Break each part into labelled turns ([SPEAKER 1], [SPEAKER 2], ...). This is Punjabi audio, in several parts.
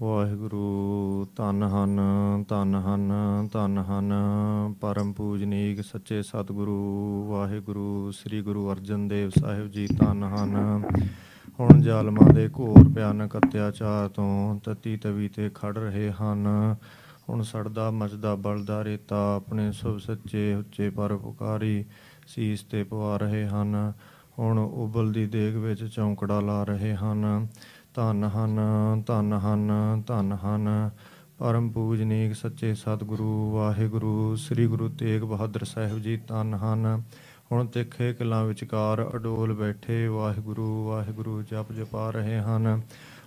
[SPEAKER 1] ਵਾਹਿਗੁਰੂ, ਧੰਨ ਹਨ ਧੰਨ ਹਨ ਧੰਨ ਹਨ। ਪਰਮ ਪੂਜਨੀਕ ਸੱਚੇ ਸਤਿਗੁਰੂ, ਵਾਹਿਗੁਰੂ, ਸ੍ਰੀ ਗੁਰੂ ਅਰਜਨ ਦੇਵ ਸਾਹਿਬ ਜੀ ਧੰਨ ਹਨ। ਹੁਣ ਜ਼ਾਲਮਾਂ ਦੇ ਘੋਰ ਭਿਆਨਕ ਅਤਿਆਚਾਰ ਤੋਂ ਤਤੀ ਤਵੀ ਤੇ ਖੜ ਰਹੇ ਹਨ। ਹੁਣ ਸੜਦਾ, ਮਚਦਾ, ਬਲਦਾ ਰੇਤਾ ਆਪਣੇ ਸੁਭ ਸੱਚੇ, ਉੱਚੇ ਪਰ ਪੁਕਾਰੀ ਸੀਸ ਤੇ ਪਵਾ ਰਹੇ ਹਨ। ਹੁਣ ਉਬਲਦੀ ਦੇਗ ਵਿੱਚ ਚੌਂਕੜਾ ਲਾ ਰਹੇ ਹਨ। ਧੰਨ ਹਨ ਧੰਨ ਹਨ ਧੰਨ ਹਨ। ਪਰਮ ਪੂਜਨੀਕ ਸੱਚੇ ਸਤਿਗੁਰੂ, ਵਾਹਿਗੁਰੂ, ਸ੍ਰੀ ਗੁਰੂ ਤੇਗ ਬਹਾਦਰ ਸਾਹਿਬ ਜੀ ਧੰਨ ਹਨ। ਹੁਣ ਤਿੱਖੇ ਕਿਲਾਂ ਵਿਚਕਾਰ ਅਡੋਲ ਬੈਠੇ ਵਾਹਿਗੁਰੂ ਵਾਹਿਗੁਰੂ ਜਪ ਜਪਾ ਰਹੇ ਹਨ।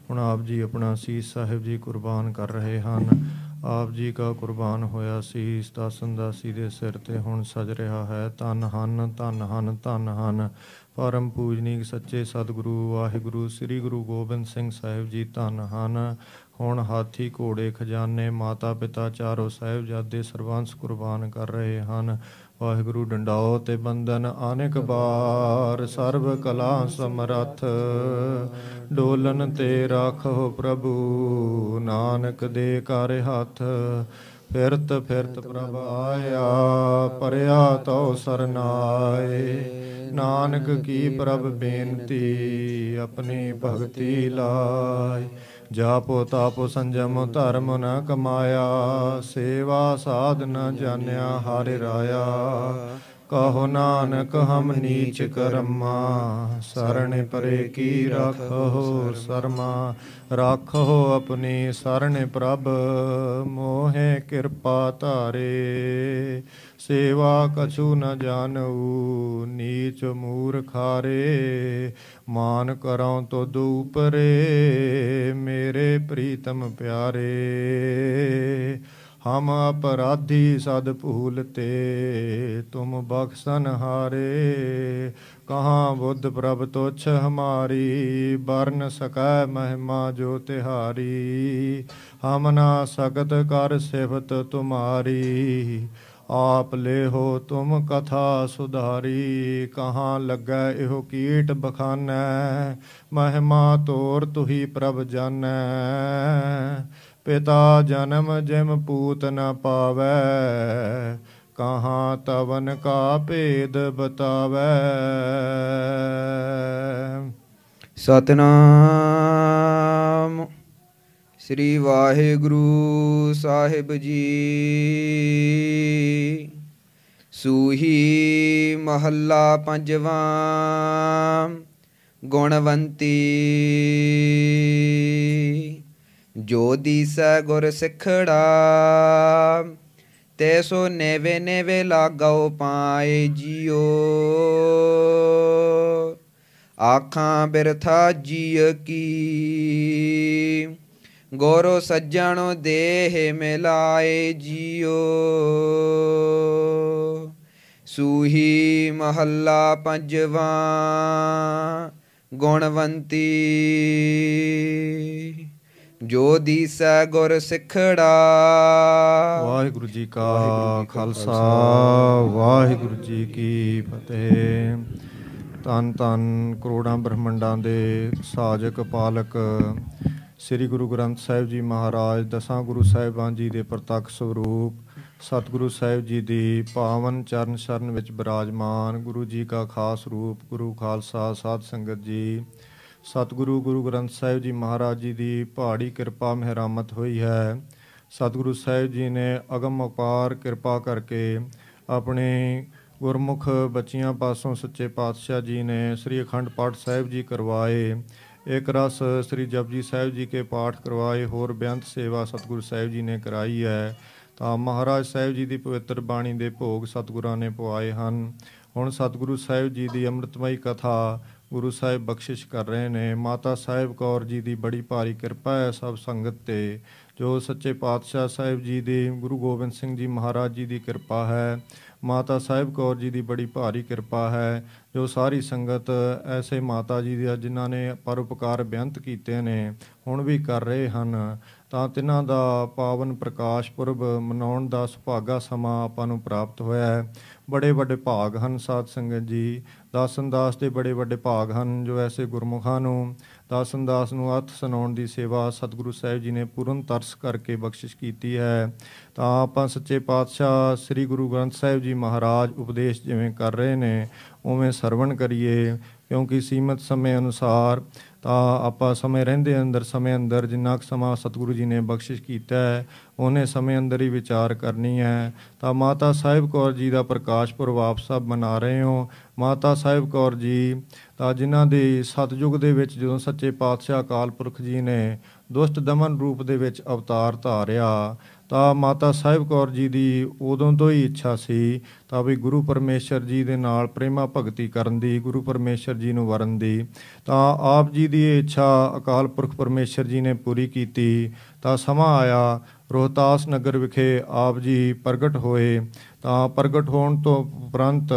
[SPEAKER 1] ਹੁਣ ਆਪ ਜੀ ਆਪਣਾ ਸੀਸ ਸਾਹਿਬ ਜੀ ਕੁਰਬਾਨ ਕਰ ਰਹੇ ਹਨ। ਆਪ ਜੀ ਕਾ ਕੁਰਬਾਨ ਹੋਇਆ ਸੀਸ ਦਾਸਨ ਦਾਸੀ ਦੇ ਸਿਰ ਤੇ ਹੁਣ ਸਜ ਰਿਹਾ ਹੈ। ਧੰਨ ਹਨ ਧੰਨ ਹਨ ਧੰਨ ਹਨ। ਪਰਮ ਪੂਜਨੀਕ ਸੱਚੇ ਸਤਿਗੁਰੂ, ਵਾਹਿਗੁਰੂ, ਸ੍ਰੀ ਗੁਰੂ ਗੋਬਿੰਦ ਸਿੰਘ ਸਾਹਿਬ ਜੀ, ਧੰਨ ਹਨ। ਹੁਣ ਹਾਥੀ, ਘੋੜੇ, ਖਜ਼ਾਨੇ ਮਾਤਾ ਪਿਤਾ ਚਾਰੋ ਸਾਹਿਬਜ਼ਾਦੇ ਸਰਬੰਸ ਕੁਰਬਾਨ ਕਰ ਰਹੇ ਹਨ। ਵਾਹਿਗੁਰੂ ਡੰਡਾਓ ਤੇ ਬੰਦਨ ਆਨੇਕ ਬਾਰ ਸਰਬ ਕਲਾ ਸਮਰੱਥ। ਡੋਲਨ ਤੇ ਰਾਖੋ ਪ੍ਰਭੂ, ਨਾਨਕ ਦੇ ਕਰ ਹੱਥ। ਫਿਰਤ ਫਿਰਤ ਪ੍ਰਭ ਆਇਆ ਪਰਿਆ ਤਉ ਸਰਨਾਏ। ਨਾਨਕ ਕੀ ਪ੍ਰਭ ਬੇਨਤੀ, ਆਪਣੀ ਭਗਤੀ ਲਾਇ ਜਾਪੋ ਤਾਪੋ ਸੰਜਮ ਧਰਮ ਨ ਕਮਾਇਆ, ਸੇਵਾ ਸਾਧ ਨ ਜਾਣਿਆ ਹਰਿ ਰਾਇਆ। ਕਹੋ ਨਾਨਕ ਹਮ ਨੀਚ ਕਰਮਾ, ਸਰਣ ਪਰੇ ਕੀ ਰਖੋ ਸਰਮਾ। ਰਾਖੋ ਆਪਣੀ ਸਰਣ ਪ੍ਰਭ, ਮੋਹਿ ਕਿਰਪਾ ਧਾਰੇ। ਸੇਵਾ ਕਛੂ ਨ ਜਾਣੂ ਨੀਚ ਮੂਰਖਾਰੇ, ਮਾਨ ਕਰਉ ਤੋ ਦੂਪਰੇ ਮੇਰੇ ਪ੍ਰੀਤਮ ਪਿਆਰੇ। ਹਮ ਅਪਰਾਧੀ ਸਦ ਭੂਲਤੇ ਤੁਮ ਬਖਸ਼ਨ ਹਾਰੇ। ਕਹਾਂ ਬੁੱਧ ਪ੍ਰਭ ਤੋਛ ਹਮਾਰੀ ਬਰਨ ਸਕੈ ਮਹਿਮਾ ਜੋ ਤਿਹਾਰੀ। ਹਮ ਨਾ ਸਕਤ ਕਰ ਸਿਫਤ ਤੁਮਾਰੀ। ਆਪ ਲੈ ਹੋ ਤੁਮ ਕਥਾ ਸੁਧਾਰੀ, ਕਹਾਂ ਲੱਗੈ ਇਹੋ ਕੀਟ ਬਖਾਨੈ, ਮਹਿਮਾ ਤੋਰ ਤੁਹੀ ਪ੍ਰਭ ਜਾਣੈ ਪਿਤਾ ਜਨਮ ਜਿਮ ਪੂਤ ਨ ਪਾਵੈ, ਕਹਾਂ ਤਵਨ ਕਾ ਭੇਦ ਬਤਾਵੈ।
[SPEAKER 2] ਸਤਨਾਮ। ਸ੍ਰੀ ਵਾਹਿਗੁਰੂ ਸਾਹਿਬ ਜੀ। ਸੂਹੀ ਮਹੱਲਾ ਪੰਜਵਾਂ, ਗੁਣਵੰਤੀ। ਜੋ ਦੀਸੈ ਗੁਰ ਸਿਖੜਾ, ਤੈ ਸੋ ਨੇਵੇ ਨੇਵੇ ਲਾਗਾਓ ਪਾਏ ਜੀਓ। ਆਖਾਂ ਬਿਰਥਾ ਜੀਅ ਕੀ ਗੋਰੋ ਸੱਜਣ ਦੇਹ ਮਿਲਾਏ ਜੀਓ। ਸੂਹੀ ਮਹੱਲਾ ਪੰਜਵਾਂ ਗੁਣਵੰਤੀ। ਜੋ ਦੀਸੈ ਗੁਰ ਸਿਖੜਾ।
[SPEAKER 1] ਵਾਹਿਗੁਰੂ ਜੀ ਕਾ ਖਾਲਸਾ ਵਾਹਿਗੁਰੂ ਜੀ ਕੀ ਫਤਿਹ। ਤਨ ਤਨ ਕਰੋੜਾਂ ਬ੍ਰਹਮੰਡਾਂ ਦੇ ਸਾਜਕ ਪਾਲਕ ਸ੍ਰੀ ਗੁਰੂ ਗ੍ਰੰਥ ਸਾਹਿਬ ਜੀ ਮਹਾਰਾਜ, ਦਸਾਂ ਗੁਰੂ ਸਾਹਿਬਾਨ ਜੀ ਦੇ ਪ੍ਰਤੱਖ ਸਰੂਪ, ਸਤਿਗੁਰੂ ਸਾਹਿਬ ਜੀ ਦੀ ਪਾਵਨ ਚਰਨ ਸ਼ਰਨ ਵਿੱਚ ਬਿਰਾਜਮਾਨ, ਗੁਰੂ ਜੀ ਕਾ ਖਾਸ ਰੂਪ, ਗੁਰੂ ਖਾਲਸਾ ਸਾਧ ਸੰਗਤ ਜੀ, ਸਤਿਗੁਰੂ ਗੁਰੂ ਗ੍ਰੰਥ ਸਾਹਿਬ ਜੀ ਮਹਾਰਾਜ ਜੀ ਦੀ ਪਹਾੜੀ ਕਿਰਪਾ ਮਿਹਰਾਮਤ ਹੋਈ ਹੈ। ਸਤਿਗੁਰੂ ਸਾਹਿਬ ਜੀ ਨੇ ਅਗਮ ਅਪਾਰ ਕਿਰਪਾ ਕਰਕੇ ਆਪਣੇ ਗੁਰਮੁਖ ਬੱਚੀਆਂ ਪਾਸੋਂ ਸੱਚੇ ਪਾਤਸ਼ਾਹ ਜੀ ਨੇ ਸ੍ਰੀ ਅਖੰਡ ਪਾਠ ਸਾਹਿਬ ਜੀ ਕਰਵਾਏ। ਇੱਕ ਰਸ ਸ੍ਰੀ ਜਪਜੀ ਸਾਹਿਬ ਜੀ ਕੇ ਪਾਠ ਕਰਵਾਏ, ਹੋਰ ਬੇਅੰਤ ਸੇਵਾ ਸਤਿਗੁਰੂ ਸਾਹਿਬ ਜੀ ਨੇ ਕਰਾਈ ਹੈ। ਤਾਂ ਮਹਾਰਾਜ ਸਾਹਿਬ ਜੀ ਦੀ ਪਵਿੱਤਰ ਬਾਣੀ ਦੇ ਭੋਗ ਸਤਿਗੁਰਾਂ ਨੇ ਪਵਾਏ ਹਨ। ਹੁਣ ਸਤਿਗੁਰੂ ਸਾਹਿਬ ਜੀ ਦੀ ਅੰਮ੍ਰਿਤਮਈ ਕਥਾ ਗੁਰੂ ਸਾਹਿਬ ਬਖਸ਼ਿਸ਼ ਕਰ ਰਹੇ ਨੇ। ਮਾਤਾ ਸਾਹਿਬ ਕੌਰ ਜੀ ਦੀ ਬੜੀ ਭਾਰੀ ਕਿਰਪਾ ਹੈ ਸਭ ਸੰਗਤ ਤੇ। ਜੋ ਸੱਚੇ ਪਾਤਸ਼ਾਹ ਸਾਹਿਬ ਜੀ ਦੀ, ਗੁਰੂ ਗੋਬਿੰਦ ਸਿੰਘ ਜੀ ਮਹਾਰਾਜ ਜੀ ਦੀ ਕਿਰਪਾ ਹੈ, ਮਾਤਾ ਸਾਹਿਬ ਕੌਰ ਜੀ ਦੀ ਬੜੀ ਭਾਰੀ ਕਿਰਪਾ ਹੈ, ਜੋ ਸਾਰੀ ਸੰਗਤ ਐਸੇ ਮਾਤਾ ਜੀ ਦੀ ਜਿਨ੍ਹਾਂ ਨੇ ਪਰਉਪਕਾਰ ਬੇਅੰਤ ਕੀਤੇ ਨੇ, ਹੁਣ ਵੀ ਕਰ ਰਹੇ ਹਨ। ਤਾਂ ਤਿਨਾਂ ਦਾ ਪਾਵਨ ਪ੍ਰਕਾਸ਼ ਪੁਰਬ ਮਨਾਉਣ ਦਾ ਸੁਭਾਗਾ ਸਮਾਂ ਆਪਾਂ ਨੂੰ ਪ੍ਰਾਪਤ ਹੋਇਆ ਹੈ। ਬੜੇ ਵੱਡੇ ਭਾਗ ਹਨ ਸਾਧ ਸੰਗਤ ਜੀ ਦਾਸਨ ਦਾਸ ਦੇ ਬੜੇ ਵੱਡੇ ਭਾਗ ਹਨ ਜੋ ਐਸੇ ਗੁਰਮੁਖਾਂ ਨੂੰ ਦਾਸਨ ਦਾਸ ਨੂੰ ਅਰਥ ਸੁਣਾਉਣ ਦੀ ਸੇਵਾ ਸਤਿਗੁਰੂ ਸਾਹਿਬ ਜੀ ਨੇ ਪੂਰਨ ਤਰਸ ਕਰਕੇ ਬਖਸ਼ਿਸ਼ ਕੀਤੀ ਹੈ। ਤਾਂ ਆਪਾਂ ਸੱਚੇ ਪਾਤਸ਼ਾਹ ਸ੍ਰੀ ਗੁਰੂ ਗ੍ਰੰਥ ਸਾਹਿਬ ਜੀ ਮਹਾਰਾਜ ਉਪਦੇਸ਼ ਜਿਵੇਂ ਕਰ ਰਹੇ ਨੇ, ਉਵੇਂ ਸਰਵਣ ਕਰੀਏ, ਕਿਉਂਕਿ ਸੀਮਤ ਸਮੇਂ ਅਨੁਸਾਰ ਤਾਂ ਆਪਾਂ ਸਮੇਂ ਰਹਿੰਦੇ ਅੰਦਰ, ਸਮੇਂ ਅੰਦਰ ਜਿੰਨਾ ਕੁ ਸਮਾਂ ਸਤਿਗੁਰੂ ਜੀ ਨੇ ਬਖਸ਼ਿਸ਼ ਕੀਤਾ ਹੈ, ਉਹਨੇ ਸਮੇਂ ਅੰਦਰ ਹੀ ਵਿਚਾਰ ਕਰਨੀ ਹੈ। ਤਾਂ ਮਾਤਾ ਸਾਹਿਬ ਕੌਰ ਜੀ ਦਾ ਪ੍ਰਕਾਸ਼ ਪੁਰਬ ਆਪ ਸਭ ਮਨਾ ਰਹੇ ਹੋ। ਮਾਤਾ ਸਾਹਿਬ ਕੌਰ ਜੀ, ਤਾਂ ਜਿਨ੍ਹਾਂ ਦੇ ਸਤਜੁਗ ਦੇ ਵਿੱਚ ਜਦੋਂ ਸੱਚੇ ਪਾਤਸ਼ਾਹ ਅਕਾਲ ਪੁਰਖ ਜੀ ਨੇ ਦੁਸ਼ਟ ਦਮਨ ਰੂਪ ਦੇ ਵਿੱਚ ਅਵਤਾਰ ਧਾਰਿਆ ਤਾਂ ਮਾਤਾ ਸਾਹਿਬ ਕੌਰ ਜੀ ਦੀ ਉਦੋਂ ਤੋਂ ਹੀ ਇੱਛਾ ਸੀ ਤਾਂ ਵੀ ਗੁਰੂ ਪਰਮੇਸ਼ਰ ਜੀ ਦੇ ਨਾਲ ਪ੍ਰੇਮਾ ਭਗਤੀ ਕਰਨ ਦੀ, ਗੁਰੂ ਪਰਮੇਸ਼ਰ ਜੀ ਨੂੰ ਵਰਨ ਦੀ। ਤਾਂ ਆਪ ਜੀ ਦੀ ਇਹ ਇੱਛਾ ਅਕਾਲ ਪੁਰਖ ਪਰਮੇਸ਼ਰ ਜੀ ਨੇ ਪੂਰੀ ਕੀਤੀ। ਤਾਂ ਸਮਾਂ ਆਇਆ, ਰੋਹਤਾਸ ਨਗਰ ਵਿਖੇ ਆਪ ਜੀ ਪ੍ਰਗਟ ਹੋਏ। ਤਾਂ ਪ੍ਰਗਟ ਹੋਣ ਤੋਂ ਉਪਰੰਤ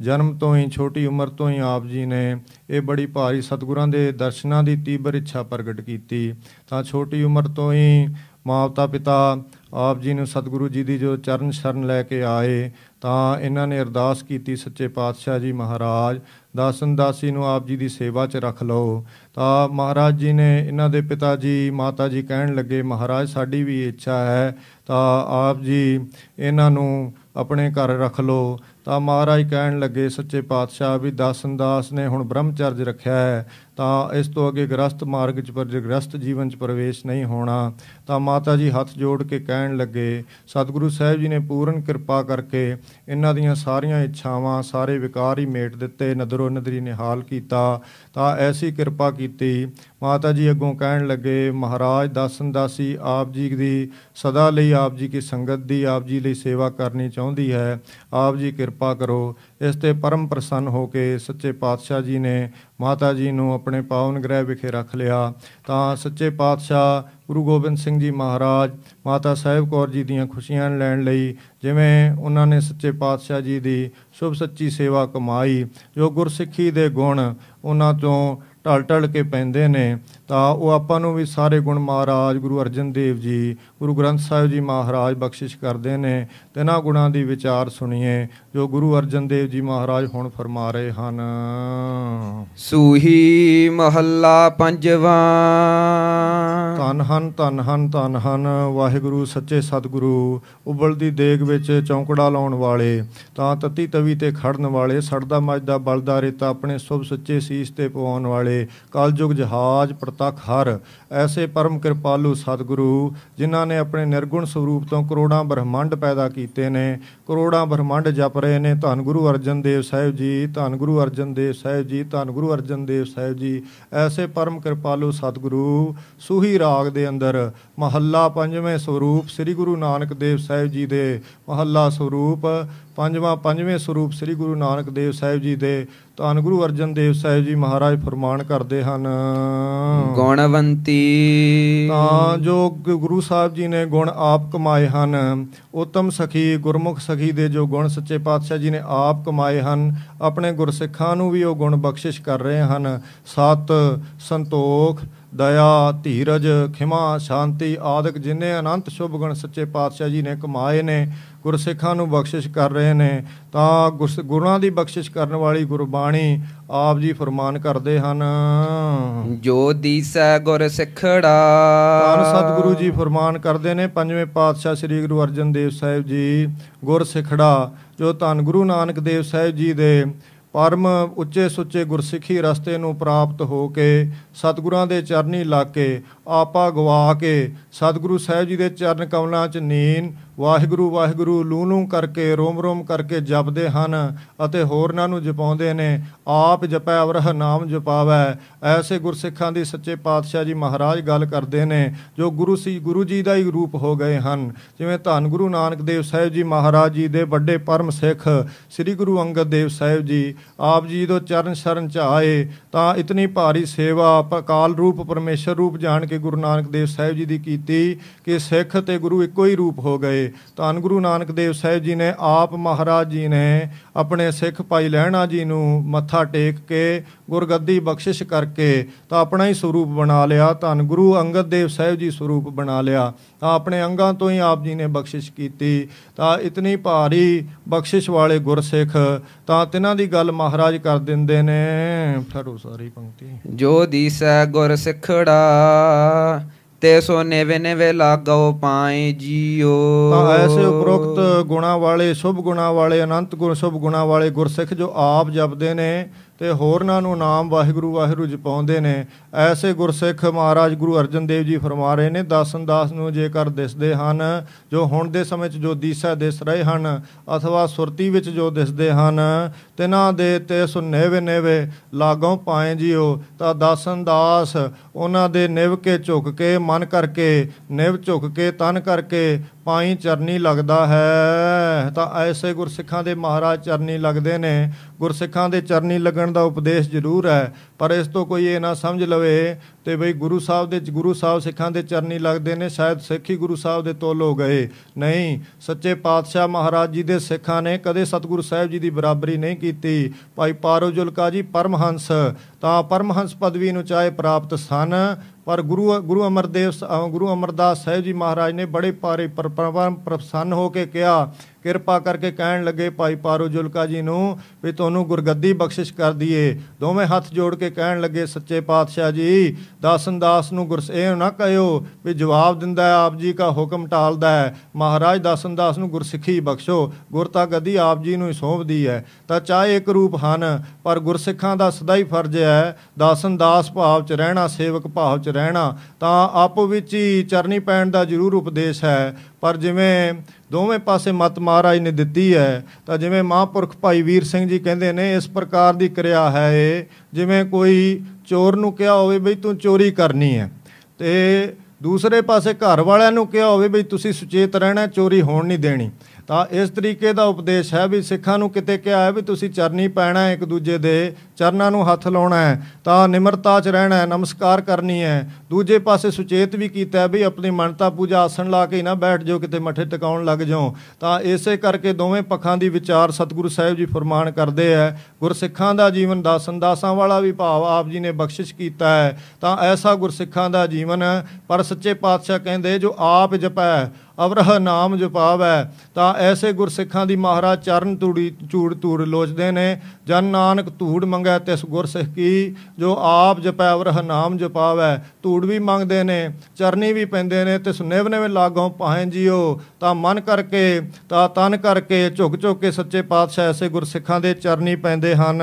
[SPEAKER 1] ਜਨਮ ਤੋਂ ਹੀ, ਛੋਟੀ ਉਮਰ ਤੋਂ ਹੀ ਆਪ ਜੀ ਨੇ ਇਹ ਬੜੀ ਭਾਰੀ ਸਤਿਗੁਰਾਂ ਦੇ ਦਰਸ਼ਨਾਂ ਦੀ ਤੀਬਰ ਇੱਛਾ ਪ੍ਰਗਟ ਕੀਤੀ। ਤਾਂ ਛੋਟੀ ਉਮਰ ਤੋਂ ਹੀ ਮਾਤਾ ਪਿਤਾ ਆਪ ਜੀ ਨੂੰ ਸਤਿਗੁਰੂ ਜੀ ਦੀ ਜੋ ਚਰਨ ਸ਼ਰਨ ਲੈ ਕੇ ਆਏ, ਤਾਂ ਇਹਨਾਂ ਨੇ ਅਰਦਾਸ ਕੀਤੀ, ਸੱਚੇ ਪਾਤਸ਼ਾਹ ਜੀ ਮਹਾਰਾਜ, ਦਾਸਨ ਦਾਸੀ ਨੂੰ ਆਪ ਜੀ ਦੀ ਸੇਵਾ 'ਚ ਰੱਖ ਲਓ। ਤਾਂ ਮਹਾਰਾਜ ਜੀ ਨੇ ਇਹਨਾਂ ਦੇ ਪਿਤਾ ਜੀ, ਮਾਤਾ ਜੀ ਕਹਿਣ ਲੱਗੇ, ਮਹਾਰਾਜ, ਸਾਡੀ ਵੀ ਇੱਛਾ ਹੈ, ਤਾਂ ਆਪ ਜੀ ਇਹਨਾਂ ਨੂੰ ਆਪਣੇ ਘਰ ਰੱਖ ਲਓ। ਤਾਂ ਮਹਾਰਾਜ ਕਹਿਣ ਲੱਗੇ, ਸੱਚੇ ਪਾਤਸ਼ਾਹ, ਵੀ ਦਾਸਨ ਦਾਸ ਨੇ ਹੁਣ ਬ੍ਰਹਮਚਰਜ ਰੱਖਿਆ ਹੈ ਤਾਂ ਇਸ ਤੋਂ ਅੱਗੇ ਗ੍ਰਸਤ ਮਾਰਗ 'ਚ ਪਰ ਗ੍ਰਸਤ ਜੀਵਨ 'ਚ ਪ੍ਰਵੇਸ਼ ਨਹੀਂ ਹੋਣਾ, ਤਾਂ ਮਾਤਾ ਜੀ ਹੱਥ ਜੋੜ ਕੇ ਕਹਿਣ ਲੱਗੇ, ਸਤਿਗੁਰੂ ਸਾਹਿਬ ਜੀ ਨੇ ਪੂਰਨ ਕਿਰਪਾ ਕਰਕੇ ਇਹਨਾਂ ਦੀਆਂ ਸਾਰੀਆਂ ਇੱਛਾਵਾਂ ਸਾਰੇ ਵਿਕਾਰ ਹੀ ਮੇਟ ਦਿੱਤੇ, ਨਦਰੋ ਨਦਰੀ ਨਿਹਾਲ ਕੀਤਾ। ਤਾਂ ਐਸੀ ਕਿਰਪਾ ਕੀਤੀ ਮਾਤਾ ਜੀ ਅੱਗੋਂ ਕਹਿਣ ਲੱਗੇ, ਮਹਾਰਾਜ, ਦਾਸਨ ਦਾਸੀ ਆਪ ਜੀ ਦੀ ਸਦਾ ਲਈ ਆਪ ਜੀ ਕੀ ਸੰਗਤ ਦੀ ਆਪ ਜੀ ਲਈ ਸੇਵਾ ਕਰਨੀ ਚਾਹੁੰਦੀ ਹੈ, ਆਪ ਜੀ ਕਿਰਪਾ ਕਰੋ। ਇਸ ਤੇ ਪਰਮ ਪ੍ਰਸੰਨ ਹੋ ਕੇ ਸੱਚੇ ਪਾਤਸ਼ਾਹ ਜੀ ਨੇ ਮਾਤਾ ਜੀ ਨੂੰ ਆਪਣੇ ਪਾਵਨ ਗ੍ਰਹਿ ਵਿਖੇ ਰੱਖ ਲਿਆ। ਤਾਂ ਸੱਚੇ ਪਾਤਸ਼ਾਹ ਗੁਰੂ ਗੋਬਿੰਦ ਸਿੰਘ ਜੀ ਮਹਾਰਾਜ, ਮਾਤਾ ਸਾਹਿਬ ਕੌਰ ਜੀ ਦੀਆਂ ਖੁਸ਼ੀਆਂ ਲੈਣ ਲਈ ਜਿਵੇਂ ਉਹਨਾਂ ਨੇ ਸੱਚੇ ਪਾਤਸ਼ਾਹ ਜੀ ਦੀ ਸ਼ੁਭ ਸੱਚੀ ਸੇਵਾ ਕਮਾਈ, ਜੋ ਗੁਰਸਿੱਖੀ ਦੇ ਗੁਣ ਉਹਨਾਂ ਤੋਂ ਢਲ ਢਲ ਕੇ ਪੈਂਦੇ ਨੇ ਤਾਂ ਉਹ ਆਪਾਂ ਨੂੰ ਵੀ ਸਾਰੇ ਗੁਣ ਮਹਾਰਾਜ ਗੁਰੂ ਅਰਜਨ ਦੇਵ ਜੀ ਗੁਰੂ ਗ੍ਰੰਥ ਸਾਹਿਬ ਜੀ ਮਹਾਰਾਜ ਬਖਸ਼ਿਸ਼ ਕਰਦੇ ਨੇ ਤਿਨਾਂ ਗੁਣਾਂ ਦੀ ਵਿਚਾਰ ਸੁਣੀਏ ਜੋ ਗੁਰੂ ਅਰਜਨ ਦੇਵ ਜੀ ਮਹਾਰਾਜ ਹੁਣ ਫਰਮਾ ਰਹੇ ਹਨ।
[SPEAKER 2] ਸੂਹੀ ਮਹੱਲਾ ਪੰਜਵਾਂ।
[SPEAKER 1] ਧੰਨ ਹਨ ਧੰਨ ਹਨ ਧੰਨ ਹਨ ਵਾਹਿਗੁਰੂ ਸੱਚੇ ਸਤਿਗੁਰੂ ਉਬਲਦੀ ਦੇਗ ਵਿੱਚ ਚੌਂਕੜਾ ਲਾਉਣ ਵਾਲੇ ਤਾਂ ਤਤੀ ਤਵੀ ਤੇ ਖੜਨ ਵਾਲੇ ਸੜਦਾ ਮੱਜਦਾ ਬਲਦਾ ਰੇਤਾ ਆਪਣੇ ਸੁਭ ਸੱਚੇ ਸੀਸ ਤੇ ਪਵਾਉਣ ਵਾਲੇ ਕਲਯੁਗ ਜਹਾਜ ਪ੍ਰਤੱਖ ਹਰ। ਐਸੇ ਪਰਮ ਕਿਰਪਾਲੂ ਸਤਿਗੁਰੂ, ਜਿਨ੍ਹਾਂ ਨੇ ਆਪਣੇ ਨਿਰਗੁਣ ਸਰੂਪ ਤੋਂ ਕਰੋੜਾਂ ਬ੍ਰਹਮੰਡ ਪੈਦਾ ਕੀਤੇ ਨੇ। ਕਰੋੜਾਂ ਬ੍ਰਹਮੰਡ ਜਪ ਰਹੇ ਨੇ। ਧੰਨ ਗੁਰੂ ਅਰਜਨ ਦੇਵ ਸਾਹਿਬ ਜੀ, ਧੰਨ ਗੁਰੂ ਅਰਜਨ ਦੇਵ ਸਾਹਿਬ ਜੀ, ਧੰਨ ਗੁਰੂ ਅਰਜਨ ਦੇਵ ਸਾਹਿਬ ਜੀ। ਐਸੇ ਪਰਮ ਕਿਰਪਾਲੂ ਸਤਿਗੁਰੂ, ਸੂਹੀ ਰਾਗ ਦੇ ਅੰਦਰ ਮਹੱਲਾ ਪੰਜਵੇਂ ਸਰੂਪ ਸ੍ਰੀ ਗੁਰੂ ਨਾਨਕ ਦੇਵ ਸਾਹਿਬ ਜੀ ਦੇ ਮਹੱਲਾ ਸਰੂਪ, ਪੰਜਵਾਂ ਪੰਜਵੇਂ ਸਰੂਪ ਸ੍ਰੀ ਗੁਰੂ ਨਾਨਕ ਦੇਵ ਸਾਹਿਬ ਜੀ ਦੇ ਧੰਨ ਗੁਰੂ ਅਰਜਨ ਦੇਵ ਸਾਹਿਬ ਜੀ ਮਹਾਰਾਜ ਫਰਮਾਨ ਕਰਦੇ ਹਨ।
[SPEAKER 2] ਗੁਣਵੰਤੀ।
[SPEAKER 1] ਤਾਂ ਜੋ ਗੁਰੂ ਸਾਹਿਬ ਜੀ ਨੇ ਗੁਣ ਆਪ ਕਮਾਏ ਹਨ। ਉਤਮ ਸਖੀ ਗੁਰਮੁਖ ਸਖੀ ਦੇ ਜੋ ਗੁਣ ਸੱਚੇ ਪਾਤਸ਼ਾਹ ਜੀ ਨੇ ਆਪ ਕਮਾਏ ਹਨ ਆਪਣੇ ਗੁਰਸਿੱਖਾਂ ਨੂੰ ਵੀ ਉਹ ਗੁਣ ਬਖਸ਼ਿਸ਼ ਕਰ ਰਹੇ ਹਨ। ਸਤ ਸੰਤੋਖ ਦਇਆ ਧੀਰਜ ਖਿਮਾ ਸ਼ਾਂਤੀ ਆਦਿਕ ਜਿਨੇ ਅਨੰਤ ਸ਼ੁਭ ਗੁਣ ਸੱਚੇ ਪਾਤਸ਼ਾਹ ਜੀ ਨੇ ਕਮਾਏ ਨੇ ਗੁਰਸਿੱਖਾਂ ਨੂੰ ਬਖਸ਼ਿਸ਼ ਕਰ ਰਹੇ ਨੇ ਤਾਂ ਗੁਰਸ- ਗੁਰਾਂ ਦੀ ਬਖਸ਼ਿਸ਼ ਕਰਨ ਵਾਲੀ ਗੁਰਬਾਣੀ ਆਪ ਜੀ ਫਰਮਾਨ ਕਰਦੇ ਹਨ।
[SPEAKER 2] ਜੋ ਦੀਸੈ ਗੁਰ ਸਿਖੜਾ।
[SPEAKER 1] ਧੰਨ ਸਤਿਗੁਰੂ ਜੀ ਫਰਮਾਨ ਕਰਦੇ ਨੇ ਪੰਜਵੇਂ ਪਾਤਸ਼ਾਹ ਸ੍ਰੀ ਗੁਰੂ ਅਰਜਨ ਦੇਵ ਸਾਹਿਬ ਜੀ ਗੁਰ ਸਿਖੜਾ ਜੋ ਧੰਨ ਗੁਰੂ ਨਾਨਕ ਦੇਵ ਸਾਹਿਬ ਜੀ ਦੇ ਪਰਮ ਉੱਚੇ ਸੁੱਚੇ ਗੁਰਸਿੱਖੀ ਰਸਤੇ ਨੂੰ ਪ੍ਰਾਪਤ ਹੋ ਕੇ ਸਤਿਗੁਰਾਂ ਦੇ ਚਰਨੀ ਲਾ ਕੇ ਆਪਾ ਗਵਾ ਕੇ, ਸਤਿਗੁਰੂ ਸਾਹਿਬ ਜੀ ਦੇ ਚਰਨ ਕਮਲਾਂ 'ਚ ਨੀਨ ਵਾਹਿਗੁਰੂ ਵਾਹਿਗੁਰੂ, ਲੂ ਲੂ ਕਰਕੇ, ਰੋਮ ਰੋਮ ਕਰਕੇ ਜਪਦੇ ਹਨ ਅਤੇ ਹੋਰਨਾਂ ਨੂੰ ਜਪਾਉਂਦੇ ਨੇ। ਆਪ ਜਪੈ, ਅਵਰਹ ਨਾਮ ਜਪਾਵੈ। ਐਸੇ ਗੁਰਸਿੱਖਾਂ ਦੀ ਸੱਚੇ ਪਾਤਸ਼ਾਹ ਜੀ ਮਹਾਰਾਜ ਗੱਲ ਕਰਦੇ ਨੇ, ਜੋ ਗੁਰੂ ਸੀ, ਗੁਰੂ ਜੀ ਦਾ ਹੀ ਰੂਪ ਹੋ ਗਏ ਹਨ। ਜਿਵੇਂ ਧੰਨ ਗੁਰੂ ਨਾਨਕ ਦੇਵ ਸਾਹਿਬ ਜੀ ਮਹਾਰਾਜ ਜੀ ਦੇ ਵੱਡੇ ਪਰਮ ਸਿੱਖ ਸ੍ਰੀ ਗੁਰੂ ਅੰਗਦ ਦੇਵ ਸਾਹਿਬ ਜੀ, ਆਪ ਜੀ ਤੋਂ ਚਰਨ ਸ਼ਰਨ ਚ ਆਏ, ਤਾਂ ਇਤਨੀ ਭਾਰੀ ਸੇਵਾ ਅਕਾਲ ਰੂਪ, ਪਰਮੇਸ਼ਰ ਰੂਪ ਜਾਣ ਕੇ ਗੁਰੂ ਨਾਨਕ ਦੇਵ ਸਾਹਿਬ ਜੀ ਦੀ ਕੀਤੀ ਕਿ ਸਿੱਖ ਤੇ ਗੁਰੂ ਇੱਕੋ ਹੀ ਰੂਪ ਹੋ ਗਏ। ਧੰਨ ਗੁਰੂ ਨਾਨਕ ਦੇਵ ਸਾਹਿਬ ਜੀ ਨੇ ਆਪ ਮਹਾਰਾਜ ਜੀ ਨੇ ਆਪਣੇ ਸਿੱਖ ਭਾਈ ਲਹਿਣਾ ਜੀ ਨੂੰ ਮੱਥਾ ਟੇਕ ਕੇ ਗੁਰਗੱਦੀ ਬਖਸ਼ਿਸ਼ ਕਰਕੇ ਤਾਂ ਆਪਣਾ ਹੀ ਸਰੂਪ ਬਣਾ ਲਿਆ, ਧੰਨ ਗੁਰੂ ਅੰਗਦ ਦੇਵ ਸਾਹਿਬ ਜੀ ਸਰੂਪ ਬਣਾ ਲਿਆ। ਤਾਂ ਆਪਣੇ ਅੰਗਾਂ ਤੋਂ ਹੀ ਆਪ ਜੀ ਨੇ ਬਖਸ਼ਿਸ਼ ਕੀਤੀ। ਤਾਂ ਇਤਨੀ ਭਾਰੀ ਬਖਸ਼ਿਸ਼ ਵਾਲੇ ਗੁਰਸਿੱਖ ਤਾਂ ਤਿਨਾਂ ਦੀ ਗੱਲ ਮਹਾਰਾਜ ਕਰ ਦਿੰਦੇ ਨੇ। ਫੜੋ ਸਾਰੀ ਪੰਕਤੀ।
[SPEAKER 2] ਜੋ ਦੀਸੈ ਗੁਰ ਸਿਖੜਾ ਤੇ ਸੋ ਨੇਵੇ ਨੇਵੇ ਲਾਗੋ ਪਾਏ ਜੀਓ।
[SPEAKER 1] ਤਾਂ ਐਸੇ ਉਪਰੋਕਤ ਗੁਣਾ ਵਾਲੇ, ਸ਼ੁਭ ਗੁਣਾ ਵਾਲੇ, ਅਨੰਤ ਗੁਣ, ਸ਼ੁਭ ਗੁਣਾ ਵਾਲੇ ਗੁਰਸਿੱਖ ਜੋ ਆਪ ਜਪਦੇ ਨੇ ਤੇ ਹੋਰਨਾਂ ਨੂੰ ਨਾਮ ਵਾਹਿਗੁਰੂ ਵਾਹਿਗੁਰੂ ਜਪਾਉਂਦੇ ਨੇ। ਐਸੇ ਗੁਰਸਿੱਖ ਮਹਾਰਾਜ ਗੁਰੂ ਅਰਜਨ ਦੇਵ ਜੀ ਫਰਮਾ ਰਹੇ ਨੇ। ਦਾਸਨ ਦਾਸ ਨੂੰ ਜੇਕਰ ਦਿਸਦੇ ਹਨ, ਜੋ ਹੁਣ ਦੇ ਸਮੇਂ 'ਚ ਜੋ ਦੀਸਾ ਦਿਸ ਰਹੇ ਹਨ, ਅਥਵਾ ਸੁਰਤੀ ਵਿੱਚ ਜੋ ਦਿਸਦੇ ਹਨ, ਤਿਨਾਂ ਦੇ ਤੇ ਸੁਨੇਵੇ ਨੇਵੇ ਲਾਗੋਂ ਪਾਏ ਜੀਓ, ਤਾਂ ਦਾਸਨ ਦਾਸ ਉਹਨਾਂ ਦੇ ਨਿਵ ਕੇ ਝੁਕ ਕੇ, ਮਨ ਕਰਕੇ, ਨਿਵ ਝੁਕ ਕੇ, ਤਨ ਕਰਕੇ ਪਾਈ ਚਰਨੀ ਲੱਗਦਾ ਹੈ। ਤਾਂ ਐਸੇ ਗੁਰਸਿੱਖਾਂ ਦੇ ਮਹਾਰਾਜ ਚਰਨੀ ਲੱਗਦੇ ਨੇ। ਗੁਰਸਿੱਖਾਂ ਦੇ ਚਰਨੀ ਲੱਗਣ ਦਾ ਉਪਦੇਸ਼ ਜ਼ਰੂਰ ਹੈ, ਪਰ ਇਸ ਤੋਂ ਕੋਈ ਇਹ ਨਾ ਸਮਝ ਲਵੇ ਤੇ ਬਈ ਗੁਰੂ ਸਾਹਿਬ ਦੇ ਗੁਰੂ ਸਾਹਿਬ ਸਿੱਖਾਂ ਦੇ ਚਰਨੀ ਲੱਗਦੇ ਨੇ ਸ਼ਾਇਦ ਸਿੱਖ ਹੀ ਗੁਰੂ ਸਾਹਿਬ ਦੇ ਤੋਲ ਹੋ ਗਏ। ਨਹੀਂ ਸੱਚੇ ਪਾਤਸ਼ਾਹ ਮਹਾਰਾਜ ਜੀ ਦੇ ਸਿੱਖਾਂ ਨੇ ਕਦੇ ਸਤਿਗੁਰੂ ਸਾਹਿਬ ਜੀ ਦੀ ਬਰਾਬਰੀ ਨਹੀਂ ਕੀਤੀ। ਭਾਈ ਪਾਰੋ ਜੁਲਕਾ ਜੀ ਪਰਮਹੰਸ ਤਾਂ ਪਰਮਹੰਸ ਪਦਵੀ ਨੂੰ ਚਾਹੇ ਪ੍ਰਾਪਤ ਸਨ ਪਰ ਗੁਰੂ ਗੁਰੂ ਅਮਰਦੇਵ ਸ- ਅ, ਗੁਰੂ ਅਮਰਦਾਸ ਸਾਹਿਬ ਜੀ ਮਹਾਰਾਜ ਨੇ ਬੜੇ ਭਾਰੇ ਪਰ- ਪਰ- ਪ੍ਰਸੰਨ ਹੋ ਕੇ ਕਿਹਾ ਕਿਰਪਾ ਕਰਕੇ ਕਹਿਣ ਲੱਗੇ ਭਾਈ ਪਾਰੋ ਜੁਲਕਾ ਜੀ ਨੂੰ ਵੀ ਤੁਹਾਨੂੰ ਗੁਰਗੱਦੀ ਬਖਸ਼ਿਸ਼ ਕਰ ਦਈਏ। ਦੋਵੇਂ ਹੱਥ ਜੋੜ ਕੇ ਕਹਿਣ ਲੱਗੇ, ਸੱਚੇ ਪਾਤਸ਼ਾਹ ਜੀ, ਦਾਸਨ ਦਾਸ ਨੂੰ ਗੁਰਸ ਇਹ ਨਾ ਕਹਿਓ ਵੀ ਜਵਾਬ ਦਿੰਦਾ ਹੈ, ਆਪ ਜੀ ਦਾ ਹੁਕਮ ਟਾਲਦਾ ਹੈ। ਮਹਾਰਾਜ ਦਾਸਨ ਦਾਸ ਨੂੰ ਗੁਰਸਿੱਖੀ ਬਖਸ਼ੋ ਗੁਰਤਾ ਗੱਦੀ ਆਪ ਜੀ ਨੂੰ ਹੀ ਸੌਂਪਦੀ ਹੈ। ਤਾਂ ਚਾਹੇ ਇੱਕ ਰੂਪ ਹਨ, ਪਰ ਗੁਰਸਿੱਖਾਂ ਦਾ ਸਦਾ ਹੀ ਫਰਜ਼ ਹੈ, ਦਾਸਨ ਦਾਸ ਭਾਵ ਚ ਰਹਿਣਾ, ਸੇਵਕ ਭਾਵ ਚ ਰਹਿਣਾ। ਤਾਂ ਆਪੋ ਵਿੱਚ ਹੀ ਚਰਨੀ ਪੈਣ ਦਾ ਜ਼ਰੂਰ ਉਪਦੇਸ਼ ਹੈ। ਪਰ ਜਿਵੇਂ ਦੋਵੇਂ ਪਾਸੇ ਮਤ ਮਹਾਰਾਜ ਨੇ ਦਿੱਤੀ ਹੈ। ਤਾਂ ਜਿਵੇਂ ਮਹਾਂਪੁਰਖ ਭਾਈ ਵੀਰ ਸਿੰਘ ਜੀ ਕਹਿੰਦੇ ਨੇ, ਇਸ ਪ੍ਰਕਾਰ ਦੀ ਕਿਰਿਆ ਹੈ ਇਹ। ਜਿਵੇਂ ਕੋਈ ਚੋਰ ਨੂੰ ਕਿਹਾ ਹੋਵੇ ਬਈ ਤੂੰ ਚੋਰੀ ਕਰਨੀ ਹੈ, ਤੇ ਦੂਸਰੇ ਪਾਸੇ ਘਰ ਵਾਲਿਆਂ ਨੂੰ ਕਿਹਾ ਹੋਵੇ ਬਈ ਤੁਸੀਂ ਸੁਚੇਤ ਰਹਿਣਾ, ਚੋਰੀ ਹੋਣ ਨਹੀਂ ਦੇਣੀ। ਤਾਂ ਇਸ ਤਰੀਕੇ ਦਾ ਉਪਦੇਸ਼ ਹੈ ਵੀ ਸਿੱਖਾਂ ਨੂੰ ਕਿਤੇ ਕਿਹਾ ਹੈ ਵੀ ਤੁਸੀਂ ਚਰਨੀ ਪੈਣਾ ਹੈ ਇੱਕ ਦੂਜੇ ਦੇ, ਚਰਨਾਂ ਨੂੰ ਹੱਥ ਲਾਉਣਾ ਹੈ, ਤਾਂ ਨਿਮਰਤਾ 'ਚ ਰਹਿਣਾ ਹੈ, ਨਮਸਕਾਰ ਕਰਨੀ ਹੈ। ਦੂਜੇ ਪਾਸੇ ਸੁਚੇਤ ਵੀ ਕੀਤਾ ਹੈ ਵੀ ਆਪਣੀ ਮਨਤਾ ਪੂਜਾ ਆਸਣ ਲਾ ਕੇ ਹੀ ਨਾ ਬੈਠ ਜਾਓ, ਕਿਤੇ ਮੱਠੇ ਟਿਕਾਉਣ ਲੱਗ ਜਾਓ। ਤਾਂ ਇਸੇ ਕਰਕੇ ਦੋਵੇਂ ਪੱਖਾਂ ਦੀ ਵਿਚਾਰ ਸਤਿਗੁਰੂ ਸਾਹਿਬ ਜੀ ਫਰਮਾਨ ਕਰਦੇ ਹੈ, ਗੁਰਸਿੱਖਾਂ ਦਾ ਜੀਵਨ ਦਾਸਨ ਦਾਸਾਂ ਵਾਲਾ ਵੀ ਭਾਵ ਆਪ ਜੀ ਨੇ ਬਖਸ਼ਿਸ਼ ਕੀਤਾ ਹੈ। ਤਾਂ ਐਸਾ ਗੁਰਸਿੱਖਾਂ ਦਾ ਜੀਵਨ ਹੈ, ਪਰ ਸੱਚੇ ਪਾਤਸ਼ਾਹ ਕਹਿੰਦੇ ਜੋ ਆਪ ਜਪੈ ਅਵਰਹ ਨਾਮ ਜਪਾਵੈ ਤਾਂ ਐਸੇ ਗੁਰਸਿੱਖਾਂ ਦੀ ਮਹਾਰਾਜ ਚਰਨ ਤੂੜੀ ਚੂੜ ਤੂੜ ਲੋਚਦੇ ਨੇ ਜਨ ਨਾਨਕ ਧੂੜ ਮੰਗੈ ਤਿਸ ਗੁਰਸਿੱਖ ਕੀ ਜੋ ਆਪ ਜਪੈ ਅਵਰਹ ਨਾਮ ਜਪਾਵੈ ਧੂੜ ਵੀ ਮੰਗਦੇ ਨੇ ਚਰਨੀ ਵੀ ਪੈਂਦੇ ਨੇ ਤਿਸ ਨਿਵ ਨਿਵ ਲਾਗੋਂ ਪਾਹੇ ਜੀਓ ਤਾਂ ਮਨ ਕਰਕੇ ਤਾਂ ਤਨ ਕਰਕੇ ਝੁਕ ਝੁਕ ਕੇ ਸੱਚੇ ਪਾਤਸ਼ਾਹ ਐਸੇ ਗੁਰਸਿੱਖਾਂ ਦੇ ਚਰਨੀ ਪੈਂਦੇ ਹਨ।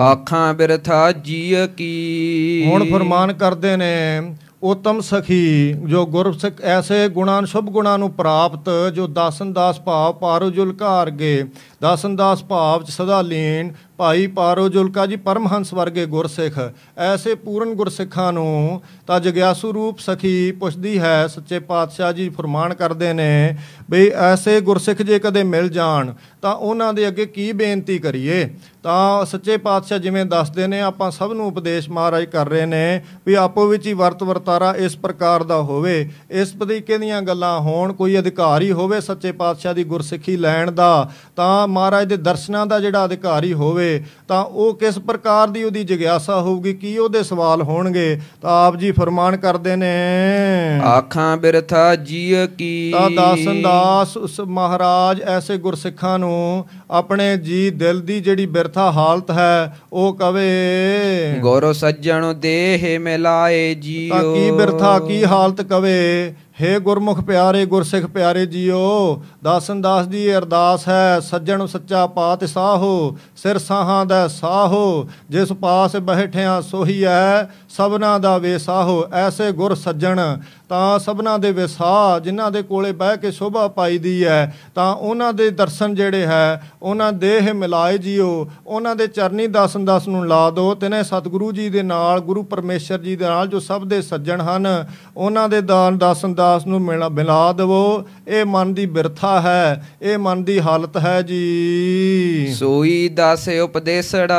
[SPEAKER 2] ਆਖਾਂ ਬਿਰਥਾ ਜੀਅ ਕੀ।
[SPEAKER 1] ਹੁਣ ਫਰਮਾਨ ਕਰਦੇ ਨੇ ਉਤਮ ਸਖੀ, ਜੋ ਗੁਰਸਿੱਖ ਐਸੇ ਗੁਣਾਂ ਸ਼ੁਭ ਗੁਣਾਂ ਨੂੰ ਪ੍ਰਾਪਤ, ਜੋ ਦਾਸਨ ਦਾਸ ਭਾਵ ਪਾਰੋ ਜੁਲਕਾਰ ਗੇ ਦਾਸਨ ਦਾਸ ਭਾਵ ਚ ਸਦਾ ਲੀਨ ਭਾਈ ਪਾਰੋ ਜੁਲਕਾ ਜੀ ਪਰਮਹੰਸ ਵਰਗੇ ਗੁਰਸਿੱਖ, ਐਸੇ ਪੂਰਨ ਗੁਰਸਿੱਖਾਂ ਨੂੰ ਤਾਂ ਜਗਿਆਸੂ ਰੂਪ ਸਖੀ ਪੁੱਛਦੀ ਹੈ, ਸੱਚੇ ਪਾਤਸ਼ਾਹ ਜੀ ਫਰਮਾਨ ਕਰਦੇ ਨੇ ਬਈ ਐਸੇ ਗੁਰਸਿੱਖ ਜੇ ਕਦੇ ਮਿਲ ਜਾਣ, ਤਾਂ ਉਹਨਾਂ ਦੇ ਅੱਗੇ ਕੀ ਬੇਨਤੀ ਕਰੀਏ? ਤਾਂ ਸੱਚੇ ਪਾਤਸ਼ਾਹ ਜਿਵੇਂ ਦੱਸਦੇ ਨੇ, ਆਪਾਂ ਸਭ ਨੂੰ ਉਪਦੇਸ਼ ਮਹਾਰਾਜ ਕਰ ਰਹੇ ਨੇ ਵੀ ਆਪੋ ਵਿੱਚ ਹੀ ਵਰਤ ਵਰਤਾਰਾ ਇਸ ਪ੍ਰਕਾਰ ਦਾ ਹੋਵੇ। ਇਸ ਤਰੀਕੇ ਦੀਆਂ ਗੱਲਾਂ ਹੋਣ, ਕੋਈ ਅਧਿਕਾਰੀ ਹੋਵੇ ਸੱਚੇ ਪਾਤਸ਼ਾਹ ਦੀ ਗੁਰਸਿੱਖੀ ਲੈਣ ਦਾ, ਤਾਂ ਮਹਾਰਾਜ ਦੇ ਦਰਸ਼ਨਾਂ ਦਾ ਜਿਹੜਾ ਅਧਿਕਾਰੀ ਹੋਵੇ ਤਾਂ ਉਹ ਕਿਸ ਪ੍ਰਕਾਰ ਦੀ ਉਹਦੀ ਜਿਗਿਆਸਾ ਹੋਊਗੀ ਕੀ ਉਹਦੇ ਸਵਾਲ ਹੋਣਗੇ ਤਾਂ ਆਪ ਜੀ ਫਰਮਾਨ ਕਰਦੇ ਨੇ।
[SPEAKER 2] ਆਖਾਂ ਬਿਰਥਾ ਜੀਅ ਕੀ?
[SPEAKER 1] ਤਾਂ ਦਾਸਨ ਦਾਸ ਉਸ ਮਹਾਰਾਜ ਐਸੇ ਗੁਰਸਿੱਖਾਂ ਨੂੰ ਆਪਣੇ ਜੀ ਦਿਲ ਦੀ ਜਿਹੜੀ ਬਿਰਥਾ ਹਾਲਤ ਹੈ ਉਹ ਕਵੇ।
[SPEAKER 2] ਗੁਰ ਸੱਜਣ ਦੇਹ ਮਿਲਾਏ
[SPEAKER 1] ਤਾਂ
[SPEAKER 2] ਜੀਓ
[SPEAKER 1] ਕੀ ਬਿਰਥਾ ਕੀ ਹਾਲਤ ਕਵੇ? ਹੇ ਗੁਰਮੁਖ ਪਿਆਰੇ, ਗੁਰਸਿੱਖ ਪਿਆਰੇ ਜੀਓ, ਦਾਸਨ ਦਾਸ ਦੀ ਇਹ ਅਰਦਾਸ ਹੈ, ਸੱਜਣ ਸੱਚਾ ਪਾਤ ਸਾਹੋ, ਸਿਰ ਸਾਹਾਂ ਦਾ ਸਾਹੋ, ਜਿਸ ਪਾਸ ਬੈਠਿਆ ਸੋਹੀ ਹੈ ਸਭਨਾ ਦਾ ਵੇਸਾਹੋ ਐਸੇ ਗੁਰ ਸੱਜਣ ਤਾਂ ਸਭਨਾ ਦੇ ਵਿਸਾਹ ਜਿਨ੍ਹਾਂ ਦੇ ਕੋਲੇ ਬਹਿ ਕੇ ਸ਼ੋਭਾ ਪਾਈਦੀ ਹੈ ਤਾਂ ਉਹਨਾਂ ਦੇ ਦਰਸ਼ਨ ਜਿਹੜੇ ਹੈ ਉਹਨਾਂ ਦੇਹ ਮਿਲਾਏ ਜੀਓ ਉਹਨਾਂ ਦੇ ਚਰਨੀ ਦਾਸਨ ਦਾਸ ਨੂੰ ਲਾ ਦੋ ਤਿਨੇ ਸਤਿਗੁਰੂ ਜੀ ਦੇ ਨਾਲ ਗੁਰੂ ਪਰਮੇਸ਼ਰ ਜੀ ਦੇ ਨਾਲ ਜੋ ਸਭ ਦੇ ਸੱਜਣ ਹਨ ਉਹਨਾਂ ਦੇ ਦਾਨ ਦਾਸਨ ਦਾਸ ਨੂੰ ਮਿਲਾ ਮਿਲਾ ਦੇਵੋ। ਇਹ ਮਨ ਦੀ ਬਿਰਥਾ ਹੈ ਇਹ ਮਨ ਦੀ ਹਾਲਤ ਹੈ ਜੀ।
[SPEAKER 2] ਸੋਈ ਦਾਸ ਉਪਦੇਸੜਾ।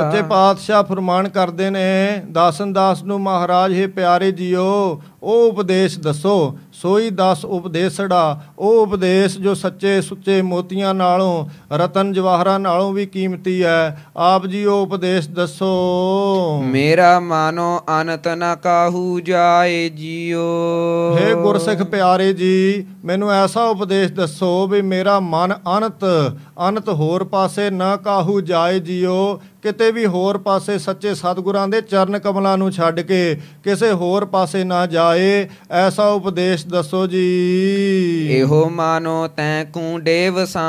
[SPEAKER 1] ਸੱਚੇ ਪਾਤਸ਼ਾਹ ਫਰਮਾਨ ਕਰਦੇ ਨੇ ਦਾਸਨ ਦਾਸ ਨੂੰ ਮਹਾਰਾਜ ਹੈ ਪਿਆਰੇ ਜੀਓ ਉਹ ਉਪਦੇਸ਼ ਦੱਸੋ ਸੋਈ ਦਸ ਉਪਦੇਸੜਾ ਉਹ ਉਪਦੇਸ਼ ਜੋ ਸੱਚੇ ਸੁੱਚੇ ਮੋਤੀਆਂ ਨਾਲੋਂ ਰਤਨ ਜਵਾਹਰਾਂ ਨਾਲੋਂ ਵੀ ਕੀਮਤੀ ਹੈ। ਆਪ ਜੀ ਉਹ ਉਪਦੇਸ਼ ਦੱਸੋ।
[SPEAKER 2] ਮੇਰਾ ਮਾਨੋ ਅਨਤ ਨ ਕਾਹੂ ਜਾਏ ਜੀਓ।
[SPEAKER 1] ਹੇ ਗੁਰਸਿੱਖ ਪਿਆਰੇ ਜੀ ਮੈਨੂੰ ਐਸਾ ਉਪਦੇਸ਼ ਦੱਸੋ ਵੀ ਮੇਰਾ ਮਨ ਅਨੰਤ ਅਨੰਤ ਹੋਰ ਪਾਸੇ ਨਾ ਕਾਹੂ ਜਾਏ ਜਿਉ ਕਿਤੇ ਵੀ ਹੋਰ ਪਾਸੇ ਸੱਚੇ ਸਤਿਗੁਰਾਂ ਦੇ ਚਰਨ ਕਮਲਾਂ ਨੂੰ ਛੱਡ ਕੇ ਕਿਸੇ ਹੋਰ ਪਾਸੇ ਨਾ ਜਾਏ ਐਸਾ ਉਪਦੇਸ਼ ਦੱਸੋ ਜੀ।
[SPEAKER 2] ਇਹੋ ਮਾਨੋ ਤੈ ਕੂੰਡੇ ਵਸਾਂ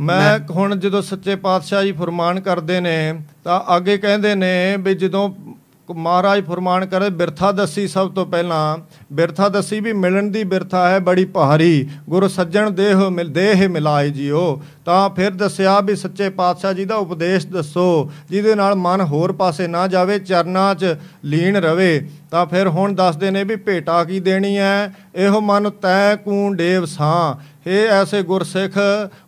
[SPEAKER 1] ਮੈਂ ਹੁਣ ਜਦੋਂ ਸੱਚੇ ਪਾਤਸ਼ਾਹ ਜੀ ਫਰਮਾਨ ਕਰਦੇ ਨੇ ਤਾਂ ਅੱਗੇ ਕਹਿੰਦੇ ਨੇ ਵੀ ਜਦੋਂ ਮਹਾਰਾਜ ਫਰਮਾਨ ਕਰੇ ਬਿਰਥਾ ਦੱਸੀ ਸਭ ਤੋਂ ਪਹਿਲਾਂ ਬਿਰਥਾ ਦੱਸੀ ਵੀ ਮਿਲਣ ਦੀ ਬਿਰਥਾ ਹੈ ਬੜੀ ਭਾਰੀ ਗੁਰ ਸੱਜਣ ਦੇਹ ਮਿਲ ਦੇਹ ਮਿਲਾਏ ਜਿਓ। ਤਾਂ ਫਿਰ ਦੱਸਿਆ ਵੀ ਸੱਚੇ ਪਾਤਸ਼ਾਹ ਜੀ ਦਾ ਉਪਦੇਸ਼ ਦੱਸੋ ਜਿਹਦੇ ਨਾਲ ਮਨ ਹੋਰ ਪਾਸੇ ਨਾ ਜਾਵੇ ਚਰਨਾਂ 'ਚ ਲੀਨ ਰਵੇ। ਤਾਂ ਫਿਰ ਹੁਣ ਦੱਸਦੇ ਨੇ ਵੀ ਭੇਟਾ ਕੀ ਦੇਣੀ ਹੈ ਇਹੋ ਮਨ ਤੈ ਕੂੰ ਡੇਵ ਸਾਂ। ਇਹ ਐਸੇ ਗੁਰਸਿੱਖ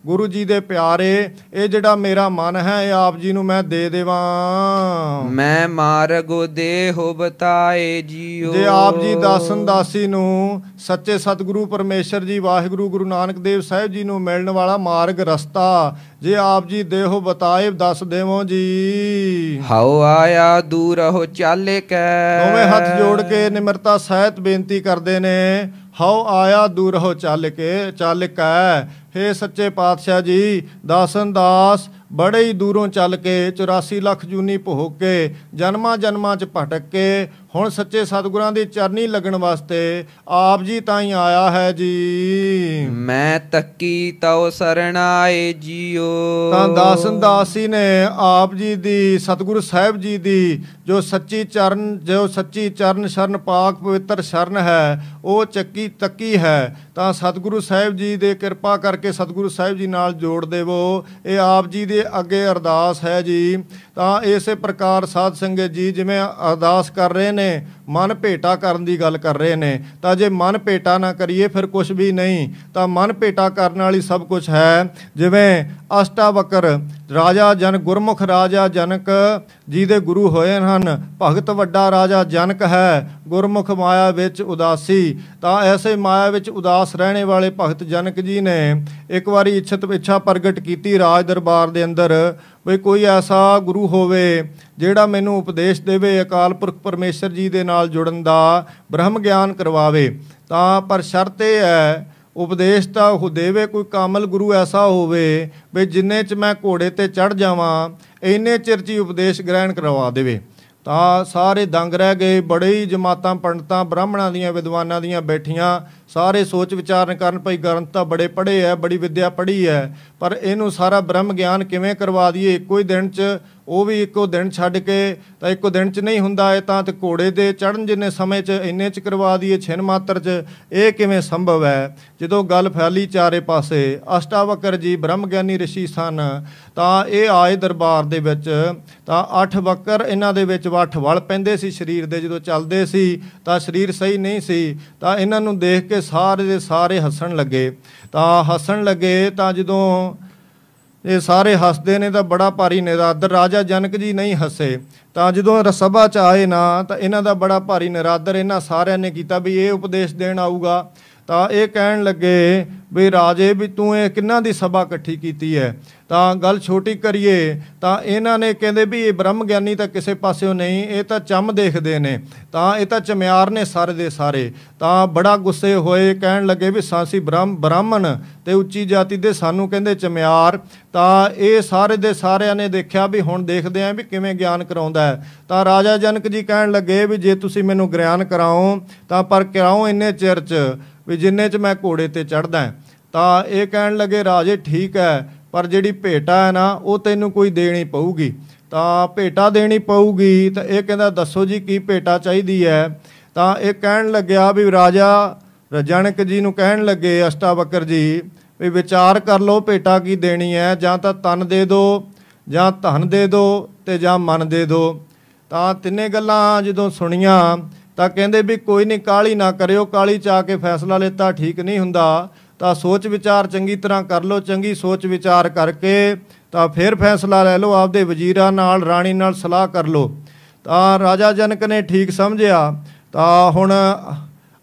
[SPEAKER 1] ਗੁਰੂ ਜੀ ਦੇ ਪਿਆਰੇ ਇਹ ਜਿਹੜਾ ਮੇਰਾ ਮਨ ਹੈ ਇਹ ਆਪ ਜੀ ਨੂੰ ਮੈਂ ਦੇ ਦੇਵਾਂ।
[SPEAKER 2] ਮੈਂ ਮਾਰਗੋ ਦੇਹੋ ਬਤਾਏ ਜੀਓ।
[SPEAKER 1] ਜੇ ਆਪ ਜੀ ਦਾਸਨ ਦਾਸੀ ਨੂੰ ਸੱਚੇ ਸਤਿਗੁਰੂ ਪਰਮੇਸ਼ਰ ਜੀ ਵਾਹਿਗੁਰੂ ਗੁਰੂ ਨਾਨਕ ਦੇਵ ਸਾਹਿਬ ਜੀ ਨੂੰ ਮਿਲਣ ਵਾਲਾ ਮਾਰਗ ਰਸਤਾ ਜੇ ਆਪ ਜੀ ਦੇਹੋ ਬਤਾਏ ਦੱਸ ਦੇਵੋ ਜੀ।
[SPEAKER 2] ਹਉ ਆਇਆ ਦੂਰਹੁ ਚਾਲੇ ਕੈ।
[SPEAKER 1] ਦੋਵੇਂ ਹੱਥ ਜੋੜ ਕੇ ਨਿਮਰਤਾ ਸਹਿਤ ਬੇਨਤੀ ਕਰਦੇ ਨੇ ਹਉ ਆਇਆ ਦੂਰਹੁ ਚੱਲ ਕੇ ਚੱਲ ਕੈ। ਹੇ ਸੱਚੇ ਪਾਤਸ਼ਾਹ ਜੀ ਦਾਸਨ ਦਾਸ ਬੜੇ ਹੀ ਦੂਰੋਂ ਚੱਲ ਕੇ 84 ਲੱਖ ਜੂਨੀ ਭੋਗ ਕੇ ਜਨਮਾਂ ਜਨਮਾਂ ਚ ਭਟਕ ਕੇ ਹੁਣ ਸੱਚੇ ਸਤਿਗੁਰਾਂ ਦੀ ਚਰਨੀ ਲੱਗਣ ਵਾਸਤੇ ਆਪ ਜੀ ਤਾਂ ਹੀ ਆਇਆ ਹੈ ਜੀ।
[SPEAKER 2] ਮੈਂ ਤੱਕੀ ਤਉ ਸਰਣਾਏ ਜੀਓ।
[SPEAKER 1] ਤਾਂ ਦਾਸਨ ਦਾਸੀ ਨੇ ਆਪ ਜੀ ਦੀ ਸਤਿਗੁਰੂ ਸਾਹਿਬ ਜੀ ਦੀ ਜੋ ਸੱਚੀ ਚਰਨ ਜੋ ਸੱਚੀ ਚਰਨ ਸ਼ਰਨ ਪਾਕ ਪਵਿੱਤਰ ਸ਼ਰਨ ਹੈ ਉਹ ਚੱਕੀ ਤੱਕੀ ਹੈ। ਤਾਂ ਸਤਿਗੁਰੂ ਸਾਹਿਬ ਜੀ ਦੇ ਕਿਰਪਾ ਕਰਕੇ ਸਤਿਗੁਰੂ ਸਾਹਿਬ ਜੀ ਨਾਲ ਜੋੜ ਦੇਵੋ। ਇਹ ਆਪ ਜੀ ਦੇ ਅੱਗੇ ਅਰਦਾਸ ਹੈ ਜੀ, ਤਾਂ ਇਸੇ ਪ੍ਰਕਾਰ ਸਾਧ ਸੰਗਤ ਜੀ ਜਿਵੇਂ ਅਰਦਾਸ ਕਰ ਰਹੇ ਨੇ, ਮਨ ਭੇਟਾ ਕਰਨ ਦੀ ਗੱਲ ਕਰ ਰਹੇ ਨੇ, ਤਾਂ ਜੇ ਮਨ ਭੇਟਾ ਨਾ ਕਰੀਏ ਫਿਰ ਕੁਝ ਵੀ ਨਹੀਂ, ਤਾਂ ਮਨ ਭੇਟਾ ਕਰਨ ਵਾਲੀ ਸਭ ਕੁਝ ਹੈ, ਜਿਵੇਂ ਅਸ਼ਟਾਵਕਰ ਰਾਜਾ ਜਨ ਗੁਰਮੁਖ ਰਾਜਾ ਜਨਕ ਜੀ ਦੇ ਗੁਰੂ ਹੋਏ ਹਨ, ਭਗਤ ਵੱਡਾ ਰਾਜਾ ਜਨਕ ਹੈ, ਗੁਰਮੁਖ ਮਾਇਆ ਵਿੱਚ ਉਦਾਸੀ। ਤਾਂ ਐਸੇ ਮਾਇਆ ਵਿੱਚ ਉਦਾਸ ਰਹਿਣੇ ਵਾਲੇ ਭਗਤ ਜਨਕ ਜੀ ਨੇ ਇੱਕ ਵਾਰੀ ਇੱਛਤ ਇੱਛਾ ਪ੍ਰਗਟ ਕੀਤੀ ਰਾਜ ਦਰਬਾਰ ਦੇ ਅੰਦਰ, ਵੀ ਕੋਈ ਐਸਾ ਗੁਰੂ ਹੋਵੇ, ਜਿਹੜਾ ਮੈਨੂੰ ਉਪਦੇਸ਼ ਦੇਵੇ ਅਕਾਲ ਪੁਰਖ ਪਰਮੇਸ਼ਰ ਜੀ ਦੇ ਨਾਲ ਜੁੜਨ ਦਾ ਬ੍ਰਹਮ ਗਿਆਨ ਕਰਵਾਵੇ। ਤਾਂ ਪਰ ਸ਼ਰਤ ਇਹ ਹੈ ਉਪਦੇਸ਼ ਤਾਂ ਉਹ ਦੇਵੇ, ਕੋਈ ਕਾਮਲ ਗੁਰੂ ਐਸਾ ਹੋਵੇ, ਵੀ ਜਿੰਨੇ ਚ ਮੈਂ ਘੋੜੇ ਤੇ ਚੜ ਜਾਵਾਂ, ਇੰਨੇ ਚਿਰ ਚ ਹੀ ਉਪਦੇਸ਼ ਗ੍ਰਹਿਣ ਕਰਵਾ ਦੇਵੇ। ਤਾਂ ਸਾਰੇ ਦੰਗ ਰਹਿ ਗਏ, ਬੜੇ ਹੀ ਜਮਾਤਾਂ, ਪੰਡਤਾਂ, ਬ੍ਰਾਹਮਣਾਂ ਦੀਆਂ, ਵਿਦਵਾਨਾਂ ਦੀਆਂ ਬੈਠੀਆਂ, ਸਾਰੇ ਸੋਚ ਵਿਚਾਰਨ ਕਰਨ ਭਈ ਗ੍ਰੰਥ ਤਾਂ ਬੜੇ ਪੜ੍ਹੇ ਐ, ਬੜੀ ਵਿਦਿਆ ਪੜ੍ਹੀ ਐ, ਪਰ ਇਹਨੂੰ ਸਾਰਾ ਬ੍ਰਹਮ ਗਿਆਨ ਕਿਵੇਂ ਕਰਵਾ ਦਈਏ, ਇੱਕੋ ਹੀ ਦਿਨ 'ਚ ਉਹ ਵੀ ਇੱਕੋ ਦਿਨ ਛੱਡ ਕੇ ਤਾਂ ਇੱਕੋ ਦਿਨ 'ਚ ਨਹੀਂ ਹੁੰਦਾ ਇਹ ਤਾਂ ਤੇ ਘੋੜੇ ਦੇ ਚੜਨ ਜਿੰਨੇ ਸਮੇਂ 'ਚ ਇੰਨੇ 'ਚ ਕਰਵਾ ਦਈਏ ਛਿਨ ਮਾਤਰ 'ਚ, ਇਹ ਕਿਵੇਂ ਸੰਭਵ ਹੈ? ਜਦੋਂ ਗੱਲ ਫੈਲੀ ਚਾਰੇ ਪਾਸੇ, ਅਸ਼ਟਾਵਕਰ ਜੀ ਬ੍ਰਹਮ ਗਿਆਨੀ ਰਿਸ਼ੀ ਸਨ, ਤਾਂ ਇਹ ਆਏ ਦਰਬਾਰ ਦੇ ਵਿੱਚ ਤਾਂ ਅੱਠ ਵਕਰ ਇਹਨਾਂ ਦੇ ਵਿੱਚ ਅੱਠ ਵਲ ਪੈਂਦੇ ਸੀ ਸਰੀਰ ਦੇ, ਜਦੋਂ ਚੱਲਦੇ ਸੀ ਤਾਂ ਸਰੀਰ ਸਹੀ ਨਹੀਂ ਸੀ, ਤਾਂ ਇਹਨਾਂ ਨੂੰ ਦੇਖ ਕੇ ਸਾਰੇ ਦੇ ਸਾਰੇ ਹੱਸਣ ਲੱਗੇ। ਤਾਂ ਹੱਸਣ ਲੱਗੇ ਤਾਂ ਜਦੋਂ ਇਹ ਸਾਰੇ ਹੱਸਦੇ ਨੇ ਤਾਂ ਬੜਾ ਭਾਰੀ ਨਿਰਾਦਰ। ਰਾਜਾ ਜਨਕ ਜੀ ਨਹੀਂ ਹੱਸੇ। ਤਾਂ ਜਦੋਂ ਰਸਭਾ ਚ ਆਏ ਨਾ, ਤਾਂ ਇਹਨਾਂ ਦਾ ਬੜਾ ਭਾਰੀ ਨਿਰਾਦਰ ਇਹਨਾਂ ਸਾਰਿਆਂ ਨੇ ਕੀਤਾ ਵੀ ਇਹ ਉਪਦੇਸ਼ ਦੇਣ ਆਊਗਾ। ਤਾਂ ਇਹ ਕਹਿਣ ਲੱਗੇ ਵੀ ਰਾਜੇ ਵੀ ਤੂੰ ਇਹ ਕਿੰਨਾ ਦੀ ਸਭਾ ਇਕੱਠੀ ਕੀਤੀ ਹੈ? ਤਾਂ ਗੱਲ ਛੋਟੀ ਕਰੀਏ, ਤਾਂ ਇਹਨਾਂ ਨੇ ਕਹਿੰਦੇ ਵੀ ਇਹ ਬ੍ਰਹਮ ਗਿਆਨੀ ਤਾਂ ਕਿਸੇ ਪਾਸਿਓਂ ਨਹੀਂ, ਇਹ ਤਾਂ ਚੰਮ ਦੇਖਦੇ ਨੇ, ਤਾਂ ਇਹ ਤਾਂ ਚਮਿਆਰ ਨੇ ਸਾਰੇ ਦੇ ਸਾਰੇ। ਤਾਂ ਬੜਾ ਗੁੱਸੇ ਹੋਏ ਕਹਿਣ ਲੱਗੇ ਵੀ ਸਾਸੀ ਬ੍ਰਹਮ, ਬ੍ਰਾਹਮਣ ਤੇ ਉੱਚੀ ਜਾਤੀ ਦੇ ਸਾਨੂੰ ਕਹਿੰਦੇ ਚਮਿਆਰ। ਤਾਂ ਇਹ ਸਾਰੇ ਦੇ ਸਾਰਿਆਂ ਨੇ ਦੇਖਿਆ ਵੀ ਹੁਣ ਦੇਖਦੇ ਆਂ ਵੀ ਕਿਵੇਂ ਗਿਆਨ ਕਰਾਉਂਦਾ ਹੈ। ਤਾਂ ਰਾਜਾ ਜਨਕ ਜੀ ਕਹਿਣ ਲੱਗੇ ਵੀ ਜੇ ਤੁਸੀਂ ਮੈਨੂੰ ਗਿਆਨ ਕਰਾਓ, ਤਾਂ ਪਰ ਕਰਾਓ ਇੰਨੇ ਚਿਰ ਚ। ਵੀ ਜਿੰਨੇ ਚ ਮੈਂ ਘੋੜੇ ਤੇ ਚੜਦਾ ਤਾਂ ਇਹ ਕਹਿਣ ਲੱਗੇ, ਰਾਜੇ, ਠੀਕ ਹੈ, ਪਰ ਜਿਹੜੀ ਭੇਟਾ ਹੈ ਨਾ, ਉਹ ਤੈਨੂੰ ਕੋਈ ਦੇਣੀ ਪਊਗੀ। ਤਾਂ ਭੇਟਾ ਦੇਣੀ ਪਊਗੀ, ਤਾਂ ਇਹ ਕਹਿੰਦਾ, ਦੱਸੋ ਜੀ, ਕੀ ਭੇਟਾ ਚਾਹੀਦੀ ਹੈ? ਤਾਂ ਇਹ ਕਹਿਣ ਲੱਗਿਆ ਵੀ ਰਾਜਾ ਰਜਣਕ ਜੀ ਨੂੰ ਕਹਿਣ ਲੱਗੇ, ਅਸ਼ਟਾਵਕਰ ਜੀ, ਵੀ ਵਿਚਾਰ ਕਰ ਲਓ ਭੇਟਾ ਕੀ ਦੇਣੀ ਹੈ, ਜਾਂ ਤਾਂ ਤਨ ਦੇ ਦਿਓ ਜਾਂ ਧਨ ਦੇ ਦਿਓ ਤੇ ਜਾਂ ਮਨ ਦੇ ਦਿਓ ਤਾਂ ਤਿੰਨੇ ਗੱਲਾਂ ਜਦੋਂ ਸੁਣੀਆਂ ਤਾਂ ਕਹਿੰਦੇ ਵੀ ਕੋਈ ਨਹੀਂ ਕਾਲੀ ਨਾ ਕਰਿਓ ਕਾਲੀ ਚਾ ਕੇ ਫੈਸਲਾ ਲੈਤਾ, ਠੀਕ ਨਹੀਂ ਹੁੰਦਾ। ਤਾਂ ਸੋਚ ਵਿਚਾਰ ਚੰਗੀ ਤਰ੍ਹਾਂ ਕਰ ਲਓ, ਚੰਗੀ ਸੋਚ ਵਿਚਾਰ ਕਰਕੇ ਤਾਂ ਫਿਰ ਫੈਸਲਾ ਲੈ ਲਓ, ਆਪਦੇ ਵਜ਼ੀਰਾਂ ਨਾਲ, ਰਾਣੀ ਨਾਲ ਸਲਾਹ ਕਰ ਲਓ। ਤਾਂ ਰਾਜਾ ਜਨਕ ਨੇ ਠੀਕ ਸਮਝਿਆ। ਤਾਂ ਹੁਣ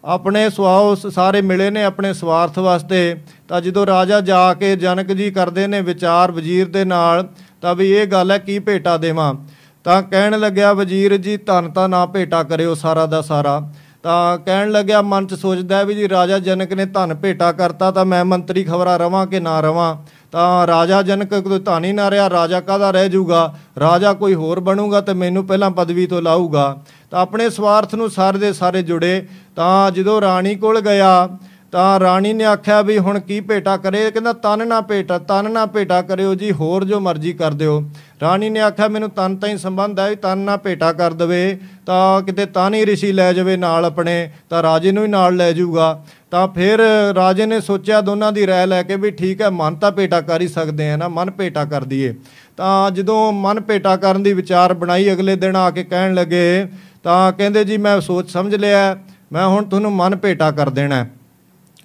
[SPEAKER 1] ਆਪਣੇ ਸੁਆਹ ਸ- ਸਾਰੇ ਮਿਲੇ ਨੇ ਆਪਣੇ ਸਵਾਰਥ ਵਾਸਤੇ। ਤਾਂ ਜਦੋਂ ਰਾਜਾ ਜਾ ਕੇ ਜਨਕ ਜੀ ਕਰਦੇ ਨੇ ਵਿਚਾਰ ਵਜ਼ੀਰ ਦੇ ਨਾਲ, ਤਾਂ ਵੀ ਇਹ ਗੱਲ ਹੈ, ਕੀ ਭੇਟਾ ਦੇਵਾਂ? ਤਾਂ ਕਹਿਣ ਲੱਗਿਆ, ਵਜ਼ੀਰ ਜੀ, ਧਨ ਤਾਂ ਨਾ ਭੇਟਾ ਕਰਿਓ ਸਾਰਾ ਦਾ ਸਾਰਾ। ਤਾਂ ਕਹਿਣ ਲੱਗਿਆ, ਮਨ ਚ ਸੋਚਦਾ ਹੈ ਵੀ ਜੀ ਰਾਜਾ ਜਨਕ ਨੇ ਧਨ ਭੇਟਾ ਕਰਤਾ ਤਾਂ ਮੈਂ ਮੰਤਰੀ ਖਬਰਾ ਰਵਾਂ ਕਿ ਨਾ ਰਵਾਂ? ਤਾਂ ਰਾਜਾ ਜਨਕ ਕੋਈ ਧਨ ਹੀ ਨਾ ਰਿਹਾ, ਰਾਜਾ ਕਾਹਦਾ ਰਹਿ ਜਾਊਗਾ? ਰਾਜਾ ਕੋਈ ਹੋਰ ਬਣੂਗਾ ਤੇ ਮੈਨੂੰ ਪਹਿਲਾਂ ਪਦਵੀ ਤੋਂ ਲਾਊਗਾ? ਤਾਂ ਆਪਣੇ ਸਵਾਰਥ ਨੂੰ ਸਾਰੇ ਦੇ ਸਾਰੇ ਜੁੜੇ। ਤਾਂ ਜਦੋਂ ਰਾਣੀ ਕੋਲ ਗਿਆ ਤਾਂ ਰਾਣੀ ਨੇ ਆਖਿਆ ਵੀ ਹੁਣ ਕੀ ਭੇਟਾ ਕਰੇ? ਕਹਿੰਦਾ, ਤਨ ਨਾ ਭੇਟਾ, ਤਨ ਨਾ ਭੇਟਾ ਕਰਿਓ ਜੀ, ਹੋਰ ਜੋ ਮਰਜ਼ੀ ਕਰ ਦਿਓ। ਰਾਣੀ ਨੇ ਆਖਿਆ, ਮੈਨੂੰ ਤਨ ਤਾਂ ਹੀ ਸੰਬੰਧ ਹੈ ਵੀ ਤਨ ਨਾ ਭੇਟਾ ਕਰ ਦਵੇ, ਤਾਂ ਕਿਤੇ ਤਨ ਹੀ ਰਿਸ਼ੀ ਲੈ ਜਾਵੇ ਨਾਲ ਆਪਣੇ, ਤਾਂ ਰਾਜੇ ਨੂੰ ਹੀ ਨਾਲ ਲੈ ਜਾਊਗਾ। ਤਾਂ ਫਿਰ ਰਾਜੇ ਨੇ ਸੋਚਿਆ ਦੋਨਾਂ ਦੀ ਰਾਏ ਲੈ ਕੇ ਵੀ ਠੀਕ ਹੈ, ਮਨ ਤਾਂ ਭੇਟਾ ਕਰ ਹੀ ਸਕਦੇ ਆ ਨਾ, ਮਨ ਭੇਟਾ ਕਰ ਦਈਏ। ਤਾਂ ਜਦੋਂ ਮਨ ਭੇਟਾ ਕਰਨ ਦੀ ਵਿਚਾਰ ਬਣਾਈ, ਅਗਲੇ ਦਿਨ ਆ ਕੇ ਕਹਿਣ ਲੱਗੇ, ਤਾਂ ਕਹਿੰਦੇ, ਜੀ, ਮੈਂ ਸੋਚ ਸਮਝ ਲਿਆ, ਮੈਂ ਹੁਣ ਤੁਹਾਨੂੰ ਮਨ ਭੇਟਾ ਕਰ ਦੇਣਾ ਹੈ।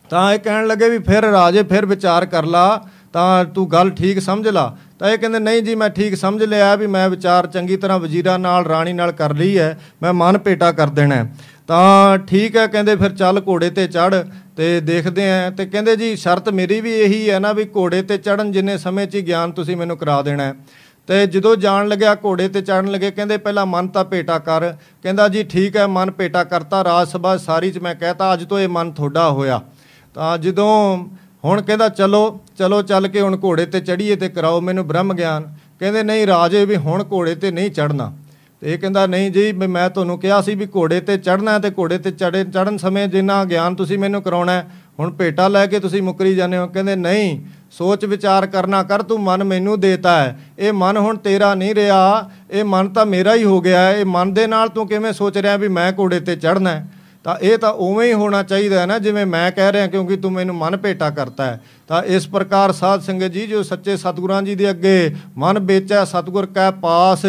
[SPEAKER 1] ਤਾਂ ਇਹ ਕਹਿਣ ਲੱਗੇ ਵੀ ਫਿਰ ਰਾਜੇ ਫਿਰ ਵਿਚਾਰ ਕਰ ਲਾ, ਤਾਂ ਤੂੰ ਗੱਲ ਠੀਕ ਸਮਝ ਲਾ ਤਾਂ ਇਹ ਕਹਿੰਦੇ, ਨਹੀਂ ਜੀ, ਮੈਂ ਠੀਕ ਸਮਝ ਲਿਆ ਵੀ ਮੈਂ ਵਿਚਾਰ ਚੰਗੀ ਤਰ੍ਹਾਂ ਵਜ਼ੀਰਾਂ ਨਾਲ, ਰਾਣੀ ਨਾਲ ਕਰ ਲਈ ਹੈ, ਮੈਂ ਮਨ ਭੇਟਾ ਕਰ ਦੇਣਾ ਹੈ। ਤਾਂ ਠੀਕ ਹੈ, ਕਹਿੰਦੇ ਫਿਰ ਚੱਲ ਘੋੜੇ ਤੇ ਚੜ ਤੇ ਦੇਖਦੇ ਆਂ ਤੇ ਕਹਿੰਦੇ ਜੀ, ਸ਼ਰਤ ਮੇਰੀ ਵੀ ਇਹੀ ਹੈ ਨਾ ਵੀ ਘੋੜੇ ਤੇ ਚੜਨ ਜਿੰਨੇ ਸਮੇਂ 'ਚ ਹੀ ਗਿਆਨ ਤੁਸੀਂ ਮੈਨੂੰ ਕਰਾ ਦੇਣਾ ਹੈ। ਤੇ ਜਦੋਂ ਜਾਣ ਲੱਗਿਆ, ਘੋੜੇ ਤੇ ਚੜਨ ਲੱਗੇ, ਕਹਿੰਦੇ ਪਹਿਲਾਂ ਮਨ ਤਾਂ ਭੇਟਾ ਕਰ ਕਹਿੰਦਾ ਜੀ, ਠੀਕ ਹੈ, ਮਨ ਭੇਟਾ ਕਰਤਾ ਰਾਜ ਸਭਾ ਸਾਰੀ 'ਚ ਮੈਂ ਕਹਿਤਾ ਅੱਜ ਤੋਂ ਇਹ ਮਨ ਤੁਹਾਡਾ ਹੋਇਆ ਤਾਂ ਜਦੋਂ ਹੁਣ ਕਹਿੰਦਾ ਚਲੋ ਚਲੋ ਚੱਲ ਕੇ ਹੁਣ ਘੋੜੇ ਤੇ ਚੜੀਏ ਤੇ ਕਰਾਓ ਮੈਨੂੰ ਬ੍ਰਹਮ ਗਿਆਨ। ਕਹਿੰਦੇ ਨਹੀਂ ਰਾਜੇ ਵੀ ਹੁਣ ਘੋੜੇ ਤੇ ਨਹੀਂ ਚੜਨਾ ਤੇ ਇਹ ਕਹਿੰਦਾ ਨਹੀਂ ਜੀ ਵੀ ਮੈਂ ਤੁਹਾਨੂੰ ਕਿਹਾ ਸੀ ਵੀ ਘੋੜੇ ਤੇ ਚੜਨਾ ਤੇ ਘੋੜੇ ਤੇ ਚੜੇ ਚੜਨ ਸਮੇਂ ਜਿੰਨਾ ਗਿਆਨ ਤੁਸੀਂ ਮੈਨੂੰ ਕਰਾਉਣਾ ਹੈ, ਹੁਣ ਭੇਟਾ ਲੈ ਕੇ ਤੁਸੀਂ ਮੁਕਰੀ ਜਾਂਦੇ ਹੋ। ਕਹਿੰਦੇ ਨਹੀਂ ਸੋਚ ਵਿਚਾਰ ਕਰਨਾ ਕਰ ਤੂੰ ਮਨ ਮੈਨੂੰ ਦੇਤਾ ਹੈ। ਇਹ ਮਨ ਹੁਣ ਤੇਰਾ ਨਹੀਂ ਰਿਹਾ ਇਹ ਮਨ ਤਾਂ ਮੇਰਾ ਹੀ ਹੋ ਗਿਆ ਹੈ। ਇਹ ਮਨ ਦੇ ਨਾਲ ਤੂੰ ਕਿਵੇਂ ਸੋਚ ਰਿਹਾ ਵੀ ਮੈਂ ਘੋੜੇ ਤੇ ਚੜਨਾ ਹੈ? ਤਾਂ ਇਹ ਤਾਂ ਉਵੇਂ ਹੀ ਹੋਣਾ ਚਾਹੀਦਾ ਹੈ ਨਾ, ਜਿਵੇਂ ਮੈਂ ਕਹਿ ਰਿਹਾ ਕਿਉਂਕਿ ਤੂੰ ਮੈਨੂੰ ਮਨ ਭੇਟਾ ਕਰਤਾ ਹੈ। ਤਾਂ ਇਸ ਪ੍ਰਕਾਰ ਸਾਧ ਸੰਗਤ ਜੀ, ਜੋ ਸੱਚੇ ਸਤਿਗੁਰਾਂ ਜੀ ਦੇ ਅੱਗੇ ਮਨ ਵੇਚੈ, ਸਤਿਗੁਰ ਕੈ ਪਾਸ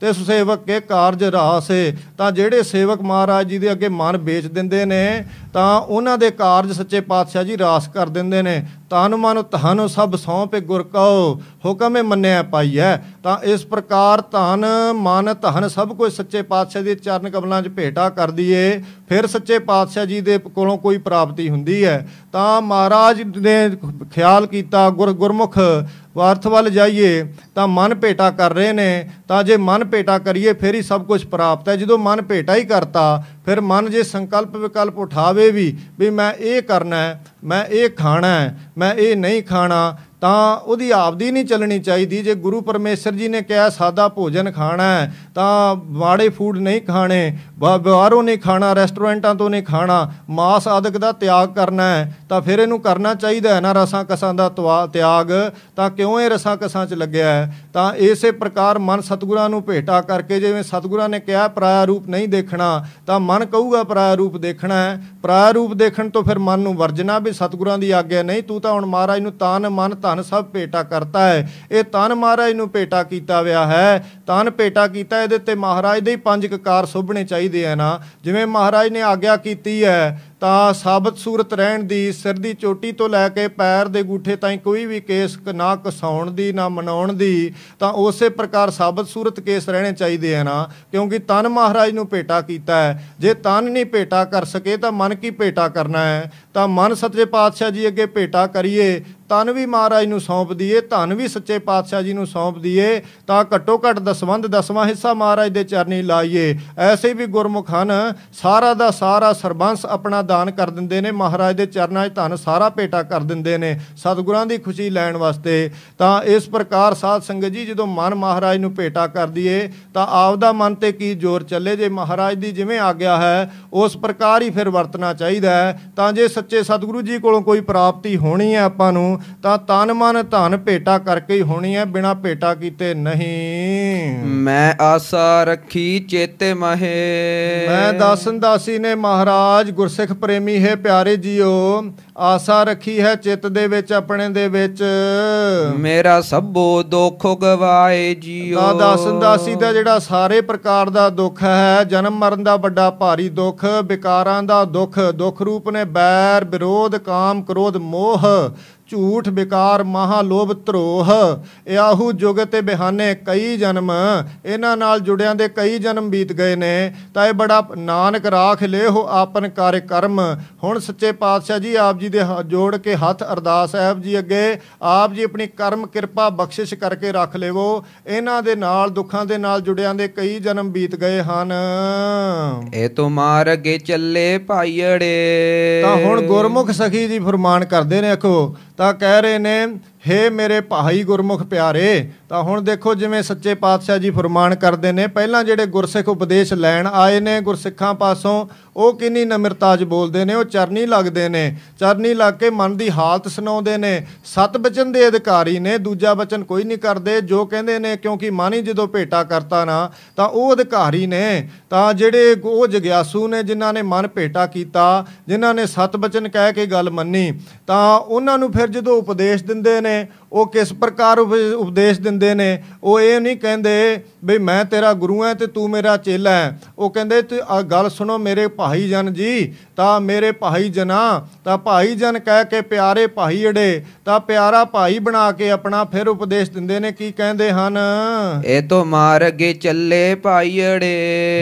[SPEAKER 1] ਤੇ ਸੇਵਕ ਕੇ ਕਾਰਜ ਰਾਸ ਤਾਂ ਜਿਹੜੇ ਸੇਵਕ ਮਹਾਰਾਜ ਜੀ ਦੇ ਅੱਗੇ ਮਨ ਵੇਚ ਦਿੰਦੇ ਨੇ, ਤਾਂ ਉਹਨਾਂ ਦੇ ਕਾਰਜ ਸੱਚੇ ਪਾਤਸ਼ਾਹ ਜੀ ਰਾਸ ਕਰ ਦਿੰਦੇ ਨੇ। ਤਨ ਮਨ ਧਨ ਸਭ ਸੌਂਪੇ ਗੁਰ ਕਉ, ਹੁਕਮੇ ਮੰਨਿਆ ਪਾਈਐ। ਤਾਂ ਇਸ ਪ੍ਰਕਾਰ ਧਨ ਮਨ ਧਨ ਸਭ ਕੁਝ ਸੱਚੇ ਪਾਤਸ਼ਾਹ ਦੇ ਚਰਨ ਕਮਲਾਂ 'ਚ ਭੇਟਾ ਕਰ ਦਈਏ, ਫਿਰ ਸੱਚੇ ਪਾਤਸ਼ਾਹ ਜੀ ਦੇ ਕੋਲੋਂ ਕੋਈ ਪ੍ਰਾਪਤੀ ਹੁੰਦੀ ਹੈ। ਤਾਂ ਮਹਾਰਾਜ ਨੇ ਖਿਆਲ ਕੀਤਾ, ਗੁਰ, ਗੁਰਮੁਖ ਅਰਥ ਵੱਲ ਜਾਈਏ, ਤਾਂ ਮਨ ਭੇਟਾ ਕਰ ਰਹੇ ਨੇ, ਤਾਂ ਜੇ ਮਨ ਭੇਟਾ ਕਰੀਏ, ਫਿਰ ਹੀ ਸਭ ਕੁਝ ਪ੍ਰਾਪਤ ਹੈ। ਜਦੋਂ ਮਨ ਭੇਟਾ ਹੀ ਕਰਤਾ, ਫਿਰ ਮਨ ਜੇ ਸੰਕਲਪ ਵਿਕਲਪ ਉਠਾਵੇ ਵੀ ਵੀ ਮੈਂ ਇਹ ਕਰਨਾ ਹੈ, ਮੈਂ ਇਹ ਖਾਣਾ ਹੈ, ਮੈਂ ਇਹ ਨਹੀਂ ਖਾਣਾ, ਤਾਂ ਉਹਦੀ ਆਪਦੀ ਨਹੀਂ ਚੱਲਣੀ ਚਾਹੀਦੀ। ਜੇ ਗੁਰੂ ਪਰਮੇਸ਼ਰ ਜੀ ਨੇ ਕਿਹਾ, ਸਾਦਾ ਭੋਜਨ ਖਾਣਾ ਹੈ ਤਾਂ ਮਾੜੇ ਫੂਡ ਨਹੀਂ ਖਾਣੇ, ਬਾ- ਬਾਹਰੋਂ ਨਹੀਂ ਖਾਣਾ ਰੈਸਟੋਰੈਂਟਾਂ ਤੋਂ ਨਹੀਂ ਖਾਣਾ, ਮਾਸ ਆਦਿਕ ਦਾ ਤਿਆਗ ਕਰਨਾ ਹੈ, ਤਾਂ ਫਿਰ ਇਹਨੂੰ ਕਰਨਾ ਚਾਹੀਦਾ ਹੈ ਨਾ ਰਸਾਂ ਕਸਾਂ ਦਾ ਤਵਾ- ਤਿਆਗ, ਤਾਂ ਕਿਉਂ ਇਹ ਰਸਾਂ ਕਸਾਂ 'ਚ ਲੱਗਿਆ ਹੈ? ਤਾਂ ਇਸੇ ਪ੍ਰਕਾਰ ਮਨ ਸਤਿਗੁਰਾਂ ਨੂੰ ਭੇਟਾ ਕਰਕੇ ਜਿਵੇਂ ਸਤਿਗੁਰਾਂ ਨੇ ਕਿਹਾ ਪਰਾਇਆ ਰੂਪ ਨਹੀਂ ਦੇਖਣਾ, ਤਾਂ ਮਨ ਕਹੂਗਾ ਪਰਾਇਆ ਰੂਪ ਦੇਖਣਾ ਹੈ। ਪਰਾਇਆ ਰੂਪ ਦੇਖਣ ਤੋਂ ਫਿਰ ਮਨ ਨੂੰ ਵਰਜਣਾ ਵੀ ਸਤਿਗੁਰਾਂ ਦੀ ਆਗਿਆ ਨਹੀਂ, ਤੂੰ ਤਾਂ ਹੁਣ ਮਹਾਰਾਜ ਨੂੰ ਤਨ, ਮਨ, ਧਨ ਸਭ ਭੇਟਾ ਕਰਤਾ ਹੈ। ਇਹ ਤਨ ਮਹਾਰਾਜ ਨੂੰ ਭੇਟਾ ਕੀਤਾ ਹੋਇਆ ਹੈ, ਤਨ ਭੇਟਾ ਕੀਤਾ ਇਹਦੇ ਤੇ ਮਹਾਰਾਜ ਦੇ ਹੀ ਪੰਜ ਕਕਾਰ ਸੁਭਣੇ ਚਾਹੀਦੇ ਆ ਨਾ। ਜਿਵੇਂ ਮਹਾਰਾਜ ਨੇ ਆਗਿਆ ਕੀਤੀ ਹੈ, ਤਾਂ ਸਾਬਤ ਸੂਰਤ ਰਹਿਣ ਦੀ, ਸਿਰ ਦੀ ਚੋਟੀ ਤੋਂ ਲੈ ਕੇ ਪੈਰ ਦੇ ਗੂਠੇ ਤਾਈਂ ਕੋਈ ਵੀ ਕੇਸ ਕ- ਨਾ ਕਸਾਉਣ ਦੀ, ਨਾ ਮਨਾਉਣ ਦੀ, ਤਾਂ ਉਸੇ ਪ੍ਰਕਾਰ ਸਾਬਤ ਸੂਰਤ ਕੇਸ ਰਹਿਣੇ ਚਾਹੀਦੇ ਆ ਨਾ। ਕਿਉਂਕਿ ਤਨ ਮਹਾਰਾਜ ਨੂੰ ਭੇਟਾ ਕੀਤਾ ਹੈ। ਜੇ ਤਨ ਨਹੀਂ ਭੇਟਾ ਕਰ ਸਕੇ, ਤਾਂ ਮਨ ਕੀ ਭੇਟਾ ਕਰਨਾ ਹੈ? ਤਾਂ ਮਨ ਸੱਚੇ ਪਾਤਸ਼ਾਹ ਜੀ ਅੱਗੇ ਭੇਟਾ ਕਰੀਏ ਤਨ ਵੀ ਮਹਾਰਾਜ ਨੂੰ ਸੌਂਪ ਦਈਏ, ਧਨ ਵੀ ਸੱਚੇ ਪਾਤਸ਼ਾਹ ਜੀ ਨੂੰ ਸੌਂਪ ਦਈਏ, ਤਾਂ ਘੱਟੋ ਘੱਟ ਦਸਵੰਧ ਦਸਵਾਂ ਹਿੱਸਾ ਮਹਾਰਾਜ ਦੇ ਚਰਨੀ ਲਾਈਏ। ਐਸੇ ਵੀ ਗੁਰਮੁਖ ਹਨ, ਸਾਰਾ ਦਾ ਸਾਰਾ ਸਰਬੰਸ ਆਪਣਾ ਦਾਨ ਕਰ ਦਿੰਦੇ ਨੇ, ਮਹਾਰਾਜ ਦੇ ਚਰਨਾਂ 'ਚ ਧਨ ਸਾਰਾ ਭੇਟਾ ਕਰ ਦਿੰਦੇ ਨੇ, ਸਤਿਗੁਰਾਂ ਦੀ ਖੁਸ਼ੀ ਲੈਣ ਵਾਸਤੇ। ਤਾਂ ਇਸ ਪ੍ਰਕਾਰ ਸਾਧ ਸੰਗਤ ਜੀ, ਜਦੋਂ ਮਨ ਮਹਾਰਾਜ ਨੂੰ ਭੇਟਾ ਕਰ ਦਈਏ, ਤਾਂ ਆਪਦਾ ਮਨ ਤੇ ਕੀ ਜ਼ੋਰ ਚੱਲੇ? ਜੇ ਮਹਾਰਾਜ ਦੀ ਜਿਵੇਂ ਆਗਿਆ ਹੈ, ਉਸ ਪ੍ਰਕਾਰ ਹੀ ਫਿਰ ਵਰਤਣਾ ਚਾਹੀਦਾ ਹੈ। ਤਾਂ ਜੇ ਸੱਚੇ ਸਤਿਗੁਰੂ ਜੀ ਕੋਲੋਂ ਕੋਈ ਪ੍ਰਾਪਤੀ ਹੋਣੀ ਹੈ ਆਪਾਂ ਨੂੰ ਤਾਂ ਤਨ ਮਨ ਧਨ ਭੇਟਾ ਕਰਕੇ ਹੀ ਹੋਣੀ ਹੈ ਬਿਨਾ ਭੇਟਾ ਕੀਤੇ ਨਹੀਂ।
[SPEAKER 2] ਮੈਂ ਆਸਾ ਰੱਖੀ ਚੇਤੇ ਮਹੇ।
[SPEAKER 1] ਮੈਂ ਦਾਸਨ ਦਾਸੀ ਨੇ ਮਹਾਰਾਜ ਗੁਰਸਿੱਖ ਪ੍ਰੇਮੀ ਹੈ ਪਿਆਰੇ ਜੀਓ ਆਸਾ ਰੱਖੀ ਹੈ ਚਿੱਤ ਦੇ ਵਿੱਚ ਆਪਣੇ ਦੇ ਵਿੱਚ।
[SPEAKER 2] ਮੇਰਾ ਸਭੋ ਦੁੱਖ ਗਵਾਏ ਜੀਓ।
[SPEAKER 1] ਤਾਂ ਦਾਸਨ ਦਾਸੀ ਦਾ ਜਿਹੜਾ ਸਾਰੇ ਪ੍ਰਕਾਰ ਦਾ ਦੁੱਖ ਹੈ ਜਨਮ ਮਰਨ ਦਾ ਵੱਡਾ ਭਾਰੀ ਦੁੱਖ ਵਿਕਾਰਾਂ ਦਾ ਦੁੱਖ ਦੁੱਖ ਰੂਪ ਨੇ ਬੈਰ ਵਿਰੋਧ ਕਾਮ ਕ੍ਰੋਧ ਮੋਹ ਝੂਠ ਵਿਕਾਰ ਮਹਾ ਲੋਭ ਧਰੋਹ। ਇਆਹੂ ਜੁਗ ਤੇ ਬਿਹਾਨੇ ਕਈ ਜਨਮ ਇਹਨਾਂ ਨਾਲ ਜੁੜਿਆਂ ਦੇ ਕਈ ਜਨਮ ਬੀਤ ਗਏ ਨੇ। ਤਾਂ ਇਹ ਬੜਾ ਨਾਨਕ ਰਾਖ ਲੇਹੋ ਆਪਨ ਕਾਰੇ ਕਰਮ। ਹੁਣ ਸੱਚੇ ਪਾਤਸ਼ਾਹ ਜੀ ਆਪ ਜੀ ਦੇ ਜੋੜ ਕੇ ਹੱਥ ਅਰਦਾਸ ਸਾਹਿਬ ਜੀ ਅੱਗੇ। ਆਪ ਜੀ ਆਪਣੀ ਕਰਮ ਕਿਰਪਾ ਬਖਸ਼ਿਸ਼ ਕਰਕੇ ਰੱਖ ਲੇਵੋ। ਇਹਨਾਂ ਦੇ ਨਾਲ ਦੁੱਖਾਂ ਦੇ ਨਾਲ ਜੁੜਿਆਂ ਦੇ ਕਈ ਜਨਮ ਬੀਤ ਗਏ ਹਨ।
[SPEAKER 2] ਇਹ ਤੋਂ ਮਾਰਗੇ ਚੱਲੇ ਭਾਈੜੇ
[SPEAKER 1] ਤਾਂ ਹੁਣ ਗੁਰਮੁਖ ਸਖੀ ਜੀ ਫਰਮਾਨ ਕਰਦੇ ਨੇ ਆਖੋ ਤਾਂ ਕਹਿ ਰਹੇ ਨੇ ਹੇ ਮੇਰੇ ਭਾਈ ਗੁਰਮੁਖ ਪਿਆਰੇ, ਤਾਂ ਹੁਣ ਦੇਖੋ ਜਿਵੇਂ ਸੱਚੇ ਪਾਤਸ਼ਾਹ ਜੀ ਫਰਮਾਨ ਕਰਦੇ ਨੇ, ਪਹਿਲਾਂ ਜਿਹੜੇ ਗੁਰਸਿੱਖ ਉਪਦੇਸ਼ ਲੈਣ ਆਏ ਨੇ ਗੁਰਸਿੱਖਾਂ ਪਾਸੋਂ, ਉਹ ਕਿੰਨੀ ਨਮਰਤਾ 'ਚ ਬੋਲਦੇ ਨੇ, ਉਹ ਚਰਨੀ ਲੱਗਦੇ ਨੇ। ਚਰਨੀ ਲੱਗ ਕੇ ਮਨ ਦੀ ਹਾਲਤ ਸੁਣਾਉਂਦੇ ਨੇ, ਸਤ ਬਚਨ ਦੇ ਅਧਿਕਾਰੀ ਨੇ, ਦੂਜਾ ਬਚਨ ਕੋਈ ਨਹੀਂ ਕਰਦੇ, ਜੋ ਕਹਿੰਦੇ ਨੇ, ਕਿਉਂਕਿ ਮਨ ਹੀ ਜਦੋਂ ਭੇਟਾ ਕਰਤਾ ਨਾ, ਤਾਂ ਉਹ ਅਧਿਕਾਰੀ ਨੇ, ਤਾਂ ਜਿਹੜੇ ਉਹ ਜਗਿਆਸੂ ਨੇ, ਜਿਨ੍ਹਾਂ ਨੇ ਮਨ ਭੇਟਾ ਕੀਤਾ, ਜਿਨ੍ਹਾਂ ਨੇ ਸਤ ਬਚਨ ਕਹਿ ਕੇ ਗੱਲ ਮੰਨੀ, ਤਾਂ ਉਹਨਾਂ ਨੂੰ ਫਿਰ ਜਦੋਂ ਉਪਦੇਸ਼ ਦਿੰਦੇ ਨੇ ਉਹ ਕਿਸ ਪ੍ਰਕਾਰ ਉਪ- ਉਪਦੇਸ਼ ਦਿੰਦੇ ਨੇ ਉਹ ਇਹ ਨਹੀਂ ਕਹਿੰਦੇ ਵੀ ਮੈਂ ਤੇਰਾ ਗੁਰੂ ਹਾਂ ਤੇ ਤੂੰ ਮੇਰਾ ਚੇਲਾ ਹੈ। ਉਹ ਕਹਿੰਦੇ ਤੇ ਆ ਗੱਲ ਸੁਣੋ ਮੇਰੇ ਭਾਈ ਜਨ ਜੀ ਤਾਂ ਮੇਰੇ ਭਾਈ ਜਨਾ ਤਾਂ ਭਾਈ ਜਨ ਕਹਿ ਕੇ ਪਿਆਰੇ ਭਾਈ ਅੜੇ ਤਾਂ ਪਿਆਰਾ ਭਾਈ ਬਣਾ ਕੇ ਆਪਣਾ ਫਿਰ ਉਪਦੇਸ਼ ਦਿੰਦੇ ਨੇ ਕੀ ਕਹਿੰਦੇ ਹਨ?
[SPEAKER 2] ਇਹ ਤੋਂ ਮਾਰਗੇ ਚੱਲੇ ਭਾਈੜੇ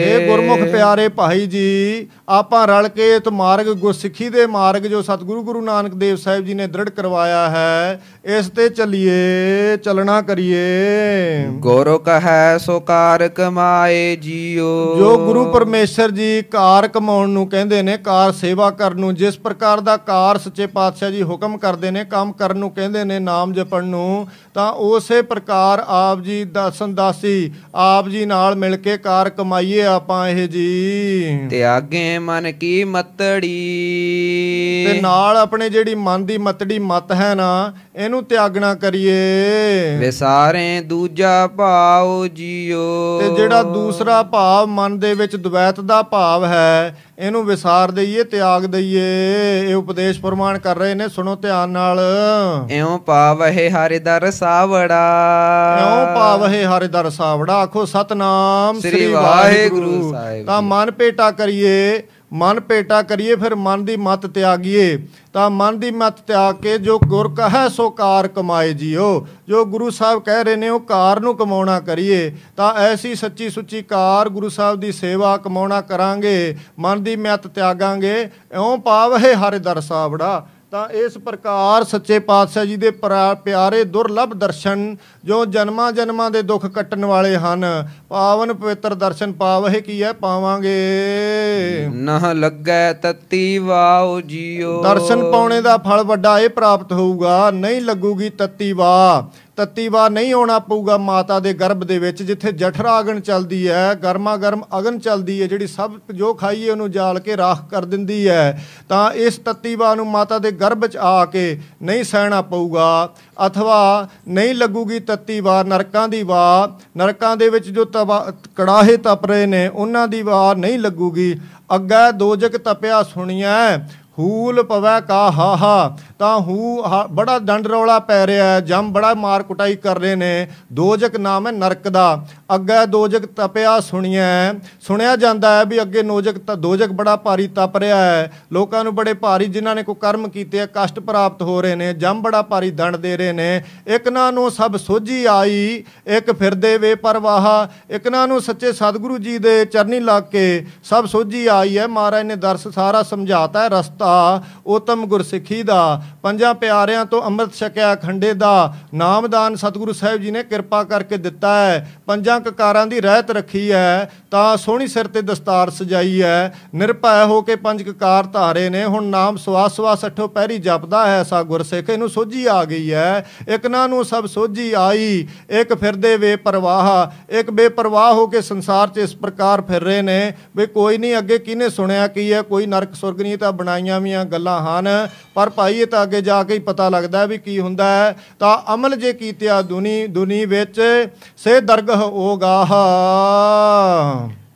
[SPEAKER 1] ਇਹ ਗੁਰਮੁਖ ਪਿਆਰੇ ਭਾਈ ਜੀ ਆਪਾਂ ਰਲ ਕੇ ਇਸ ਮਾਰਗ ਗੁਰਸਿੱਖੀ ਦੇ ਮਾਰਗ ਜੋ ਸਤਿਗੁਰੂ ਗੁਰੂ ਨਾਨਕ ਦੇਵ ਸਾਹਿਬ ਜੀ ਨੇ ਦ੍ਰਿੜ ਕਰਵਾਇਆ ਹੈ ਇਸ ਤੇ ਚੱਲੀਏ ਚੱਲਣਾ ਕਰੀਏ।
[SPEAKER 2] ਗੁਰੂ ਕਹੈ ਸੋ ਕਾਰ ਕਮਾਏ ਜੀਓ।
[SPEAKER 1] ਜੋ ਗੁਰੂ ਪਰਮੇਸ਼ਰ ਜੀ ਕਾਰ ਕਮਾਉਣ ਨੂੰ ਕਹਿੰਦੇ ਨੇ, ਕਾਰ ਸੇਵਾ ਕਰਨ ਨੂੰ, ਜਿਸ ਪ੍ਰਕਾਰ ਦਾ ਕਾਰ ਸੱਚੇ ਪਾਤਸ਼ਾਹ ਜੀ ਹੁਕਮ ਕਰਦੇ ਨੇ, ਕੰਮ ਕਰਨ ਨੂੰ ਕਹਿੰਦੇ ਨੇ, ਨਾਮ ਜਪਣ ਨੂੰ ਤਾਂ ਉਸੇ ਪ੍ਰਕਾਰ ਆਪ ਜੀ ਦਸਨ ਦਾਸੀ ਆਪ ਜੀ ਨਾਲ ਮਿਲ ਕੇ ਕਾਰ ਕਮਾਈਏ ਆਪਾਂ ਇਹ ਜੀ।
[SPEAKER 2] ਤਿਆਗੇ ਮਨ ਕੀ ਮਤੜੀ।
[SPEAKER 1] ਤੇ ਨਾਲ ਆਪਣੇ ਜਿਹੜੀ ਮਨ ਦੀ ਮਤੜੀ ਮਤ ਹੈ ਨਾ ਇਹਨੂੰ ਤਿਆਗਣਾ ਕਰੀਏ।
[SPEAKER 2] ਵਿਸਾਰੇ ਦੂਜਾ ਭਾਉ ਜੀਓ।
[SPEAKER 1] ਤੇ ਜਿਹੜਾ ਦੂਸਰਾ ਭਾਵ ਮਨ ਦੇ ਵਿੱਚ ਦ્વੈਤ ਦਾ ਭਾਵ ਹੈ ਇਹਨੂੰ ਵਿਸਾਰ ਦਈਏ ਤਿਆਗ ਦਈਏ। ਇਹ ਉਪਦੇਸ਼ ਪ੍ਰਮਾਣ ਕਰ ਰਹੇ ਨੇ ਸੁਣੋ ਧਿਆਨ ਨਾਲ।
[SPEAKER 2] ਇਉ ਪਾਵਹਿ ਹਰਿ ਦਰ ਸਾਵੜਾ।
[SPEAKER 1] ਕਿਉਂ ਪਾਵਹਿ ਹਰਿ ਦਰ ਸਾਵੜਾ। ਆਖੋ ਸਤਨਾਮ
[SPEAKER 2] ਸ੍ਰੀ ਵਾਹਿਗੁਰੂ। ਸਾਹਿਬ
[SPEAKER 1] ਤਾਂ ਮਨ ਪੇਟਾ ਕਰੀਏ। ਮਨ ਪੇਟਾ ਕਰੀਏ, ਫਿਰ ਮਨ ਦੀ ਮਤ ਤਿਆਗੀਏ। ਤਾਂ ਮਨ ਦੀ ਮਤ ਤਿਆਗ ਕੇ ਜੋ ਗੁਰ ਕਹੈ, ਸੋ ਕਾਰ ਕਮਾਏ ਜੀਓ। ਜੋ ਗੁਰੂ ਸਾਹਿਬ ਕਹਿ ਰਹੇ ਨੇ, ਉਹ ਕਾਰ ਨੂੰ ਕਮਾਉਣਾ ਕਰੀਏ। ਤਾਂ ਐਸੀ ਸੱਚੀ ਸੁੱਚੀ ਕਾਰ ਗੁਰੂ ਸਾਹਿਬ ਦੀ ਸੇਵਾ ਕਮਾਉਣਾ ਕਰਾਂਗੇ, ਮਨ ਦੀ ਮਤ ਤਿਆਗਾਂਗੇ। ਇਉਂ ਪਾਵਹਿ ਹਰਿ ਦਰ ਸਾਵੜਾ। ਤਾਂ ਇਸ ਪ੍ਰਕਾਰ ਸੱਚੇ ਪਾਤਸ਼ਾਹ ਜੀ ਦੇ ਪਰਾ- ਪਿਆਰੇ ਦੁਰਲਭ ਦਰਸ਼ਨ ਜੋ ਜਨਮਾਂ ਜਨਮਾਂ ਦੇ ਦੁੱਖ ਕੱਟਣ ਵਾਲੇ ਹਨ ਪਾਵਨ ਪਵਿੱਤਰ ਦਰਸ਼ਨ ਪਾਵਹਿ ਕੀ ਹੈ? ਪਾਵਾਂਗੇ।
[SPEAKER 2] ਨਹ ਲੱਗੈ ਤਤੀ ਵਾਉ ਜੀਓ।
[SPEAKER 1] ਦਰਸ਼ਨ ਪਾਉਣੇ ਦਾ ਫਲ ਵੱਡਾ ਇਹ ਪ੍ਰਾਪਤ ਹੋਊਗਾ। ਨਹੀਂ ਲੱਗੂਗੀ ਤੱਤੀ ਵਾਹ। ਤੱਤੀ ਵਾਹ ਨਹੀਂ ਆਉਣਾ ਪਊਗਾ ਮਾਤਾ ਦੇ ਗਰਭ ਦੇ ਵਿੱਚ ਜਿੱਥੇ ਜਠਰਾ ਅਗਨ ਚੱਲਦੀ ਹੈ ਗਰਮਾ ਗਰਮ ਅਗਨ ਚੱਲਦੀ ਹੈ ਜਿਹੜੀ ਸਭ ਜੋ ਖਾਈਏ ਉਹਨੂੰ ਜਾਲ ਕੇ ਰਾਖ ਕਰ ਦਿੰਦੀ ਹੈ। ਤਾਂ ਇਸ ਤੱਤੀ ਵਾਹ ਨੂੰ ਮਾਤਾ ਦੇ ਗਰਭ 'ਚ ਆ ਕੇ ਨਹੀਂ ਸਹਿਣਾ ਪਊਗਾ। ਅਥਵਾ ਨਹੀਂ ਲੱਗੂਗੀ ਤੱਤੀ ਵਾਹ ਨਰਕਾਂ ਦੀ ਵਾਹ। ਨਰਕਾਂ ਦੇ ਵਿੱਚ ਜੋ ਤਵਾ ਕੜਾਹੇ ਤਪ ਰਹੇ ਨੇ ਉਹਨਾਂ ਦੀ ਵਾਹ ਨਹੀਂ ਲੱਗੂਗੀ। ਅੱਗੇ ਦੋਜਕ ਤਪਿਆ ਸੁਣੀਐ ਹੂਲ ਪਵੈ ਕਾ ਹਾ ਹਾ ਤਾਂ ਹੂ ਹਾ- ਬੜਾ ਡੰਡ ਰੌਲਾ ਪੈ ਰਿਹਾ ਹੈ, ਜਮ ਬੜਾ ਮਾਰ ਕੁਟਾਈ ਕਰ ਰਹੇ ਨੇ। ਦੋਜਕ ਨਾਮ ਹੈ ਨਰਕ ਦਾ। ਅੱਗੇ ਦੋਜਕ ਤਪਿਆ ਸੁਣੀਐ। ਸੁਣਿਆ ਜਾਂਦਾ ਹੈ ਵੀ ਅੱਗੇ ਨੋਜਕ ਤਾਂ ਦੋਜਕ ਬੜਾ ਭਾਰੀ ਤਪ ਰਿਹਾ ਹੈ। ਲੋਕਾਂ ਨੂੰ ਬੜੇ ਭਾਰੀ ਜਿਨ੍ਹਾਂ ਨੇ ਕੋਈ ਕਰਮ ਕੀਤੇ ਆ, ਕਸ਼ਟ ਪ੍ਰਾਪਤ ਹੋ ਰਹੇ ਨੇ। ਜਮ ਬੜਾ ਭਾਰੀ ਦੰਡ ਦੇ ਰਹੇ ਨੇ। ਇੱਕ ਨਾ ਨੂੰ ਸਭ ਸੋਝੀ ਆਈ, ਇੱਕ ਫਿਰਦੇ ਵੇ ਪਰਵਾਹ। ਇੱਕ ਨਾ ਨੂੰ ਸੱਚੇ ਸਤਿਗੁਰੂ ਜੀ ਦੇ ਚਰਨੀ ਲੱਗ ਕੇ ਸਭ ਸੋਝੀ ਆਈ ਹੈ। ਮਹਾਰਾਜ ਨੇ ਦਰਸ ਸਾਰਾ ਸਮਝਾਤਾ ਹੈ, ਰਸਤਾ ਉਤਮ ਗੁਰਸਿੱਖੀ ਦਾ। ਪੰਜਾਂ ਪਿਆਰਿਆਂ ਤੋਂ ਅੰਮ੍ਰਿਤ ਛਕਿਆ ਖੰਡੇ ਦਾ। ਨਾਮਦਾਨ ਸਤਿਗੁਰੂ ਸਾਹਿਬ ਜੀ ਨੇ ਕਿਰਪਾ ਕਰਕੇ ਦਿੱਤਾ ਹੈ। ਪੰਜਾਂ ਕਕਾਰਾਂ ਦੀ ਰਹਿਤ ਰੱਖੀ ਹੈ। ਤਾਂ ਸੋਹਣੀ ਸਿਰ ਤੇ ਦਸਤਾਰ ਸਜਾਈ ਹੈ। ਨਿਰਭੈ ਹੋ ਕੇ ਪੰਜ ਕਕਾਰ ਧਾਰੇ ਨੇ। ਹੁਣ ਨਾਮ ਸਵਾਸ ਸਵਾਸ ਅਠੋ ਪਹਿਰੀ ਜਪਦਾ ਹੈ। ਐਸਾ ਗੁਰਸਿੱਖ ਇਹਨੂੰ ਸੋਝੀ ਆ ਗਈ ਹੈ। ਇੱਕ ਨਾ ਨੂੰ ਸਭ ਸੋਝੀ ਆਈ। ਇੱਕ ਫਿਰਦੇ ਵੇ ਪਰਵਾਹ। ਇੱਕ ਬੇਪਰਵਾਹ ਹੋ ਕੇ ਸੰਸਾਰ 'ਚ ਇਸ ਪ੍ਰਕਾਰ ਫਿਰ ਰਹੇ ਨੇ। ਵੀ ਕੋਈ ਨਹੀਂ ਅੱਗੇ ਕਿਹਨੇ ਸੁਣਿਆ ਕੀ ਹੈ? ਕੋਈ ਨਰਕ ਸੁਰਗ ਨਹੀਂ ਤਾਂ ਬਣਾਈਆਂ ਵੀਆਂ ਗੱਲਾਂ ਹਨ। ਪਰ ਭਾਈ, ਇਹ ਤਾਂ ਅੱਗੇ ਜਾ ਕੇ ਹੀ ਪਤਾ ਲੱਗਦਾ ਵੀ ਕੀ ਹੁੰਦਾ ਹੈ। ਤਾਂ ਅਮਲ ਜੇ ਕੀਤਿਆ ਦੁਨੀ ਦੁਨੀ ਵਿੱਚ, ਸੇ ਦਰਗਹ ਓਗਾਹ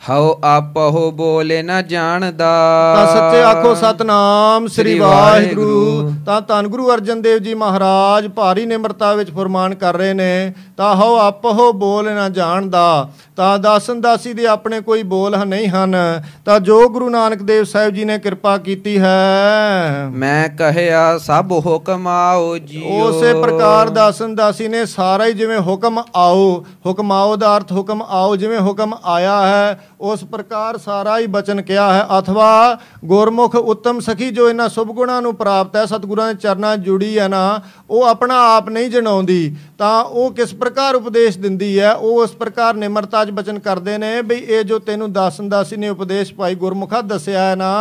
[SPEAKER 2] ਹਉ ਆਪਹੁ ਬੋਲੇ ਨ ਜਾਣਦਾ।
[SPEAKER 1] ਤਾਂ ਸੱਚੇ ਆਖੋ ਸਤਨਾਮ ਸ੍ਰੀ ਵਾਹਿਗੁਰੂ। ਤਾਂ ਧੰਨ ਗੁਰੂ ਅਰਜਨ ਦੇਵ ਜੀ ਮਹਾਰਾਜ ਭਾਰੀ ਨਿਮਰਤਾ ਵਿੱਚ ਫਰਮਾਨ ਕਰ ਰਹੇ ਨੇ ਤਾਂ ਹਉ ਆਪਹੁ ਬੋਲ ਨਾ ਜਾਣਦਾ। ਤਾਂ ਦਾਸਨ ਦਾਸੀ ਦੇ ਆਪਣੇ ਕੋਈ ਬੋਲ ਨਹੀਂ ਹਨ। ਤਾਂ ਜੋ ਗੁਰੂ ਨਾਨਕ ਦੇਵ ਸਾਹਿਬ ਜੀ ਨੇ ਕਿਰਪਾ ਕੀਤੀ ਹੈ।
[SPEAKER 2] ਮੈਂ ਕਹਿਆ ਸਭ ਹੁਕਮ ਆਓ ਜੀਓ।
[SPEAKER 1] ਉਸੇ ਪ੍ਰਕਾਰ ਦਾਸਨ ਦਾਸੀ ਨੇ ਸਾਰਾ ਹੀ ਜਿਵੇਂ ਹੁਕਮ ਆਓ ਹੁਕਮ ਆਓ ਦਾ ਅਰਥ ਹੁਕਮ ਆਓ ਜਿਵੇਂ ਹੁਕਮ ਆਇਆ ਹੈ ਉਸ ਪ੍ਰਕਾਰ ਸਾਰਾ ਹੀ ਬਚਨ ਕਿਹਾ ਹੈ। ਅਥਵਾ ਗੁਰਮੁਖ ਉੱਤਮ ਸਖੀ ਜੋ ਇਹਨਾਂ ਸੁਭ ਗੁਣਾਂ ਨੂੰ ਪ੍ਰਾਪਤ ਹੈ, ਸਤਿਗੁਰਾਂ ਦੇ ਚਰਨਾਂ 'ਚ ਜੁੜੀ ਹੈ ਨਾ, ਉਹ ਆਪਣਾ ਆਪ ਨਹੀਂ ਜਣਾਉਂਦੀ। ਤਾਂ ਉਹ ਕਿਸ ਪ੍ਰਕਾਰ ਉਪਦੇਸ਼ ਦਿੰਦੀ ਹੈ? ਉਹ ਉਸ ਪ੍ਰਕਾਰ ਨਿਮਰਤਾ 'ਚ ਬਚਨ ਕਰਦੇ ਨੇ ਵੀ ਇਹ ਜੋ ਤੈਨੂੰ ਦਾਸਨ ਦਾਸੀ ਨੇ ਉਪਦੇਸ਼ ਭਾਈ ਗੁਰਮੁਖਾ ਦੱਸਿਆ ਹੈ ਨਾ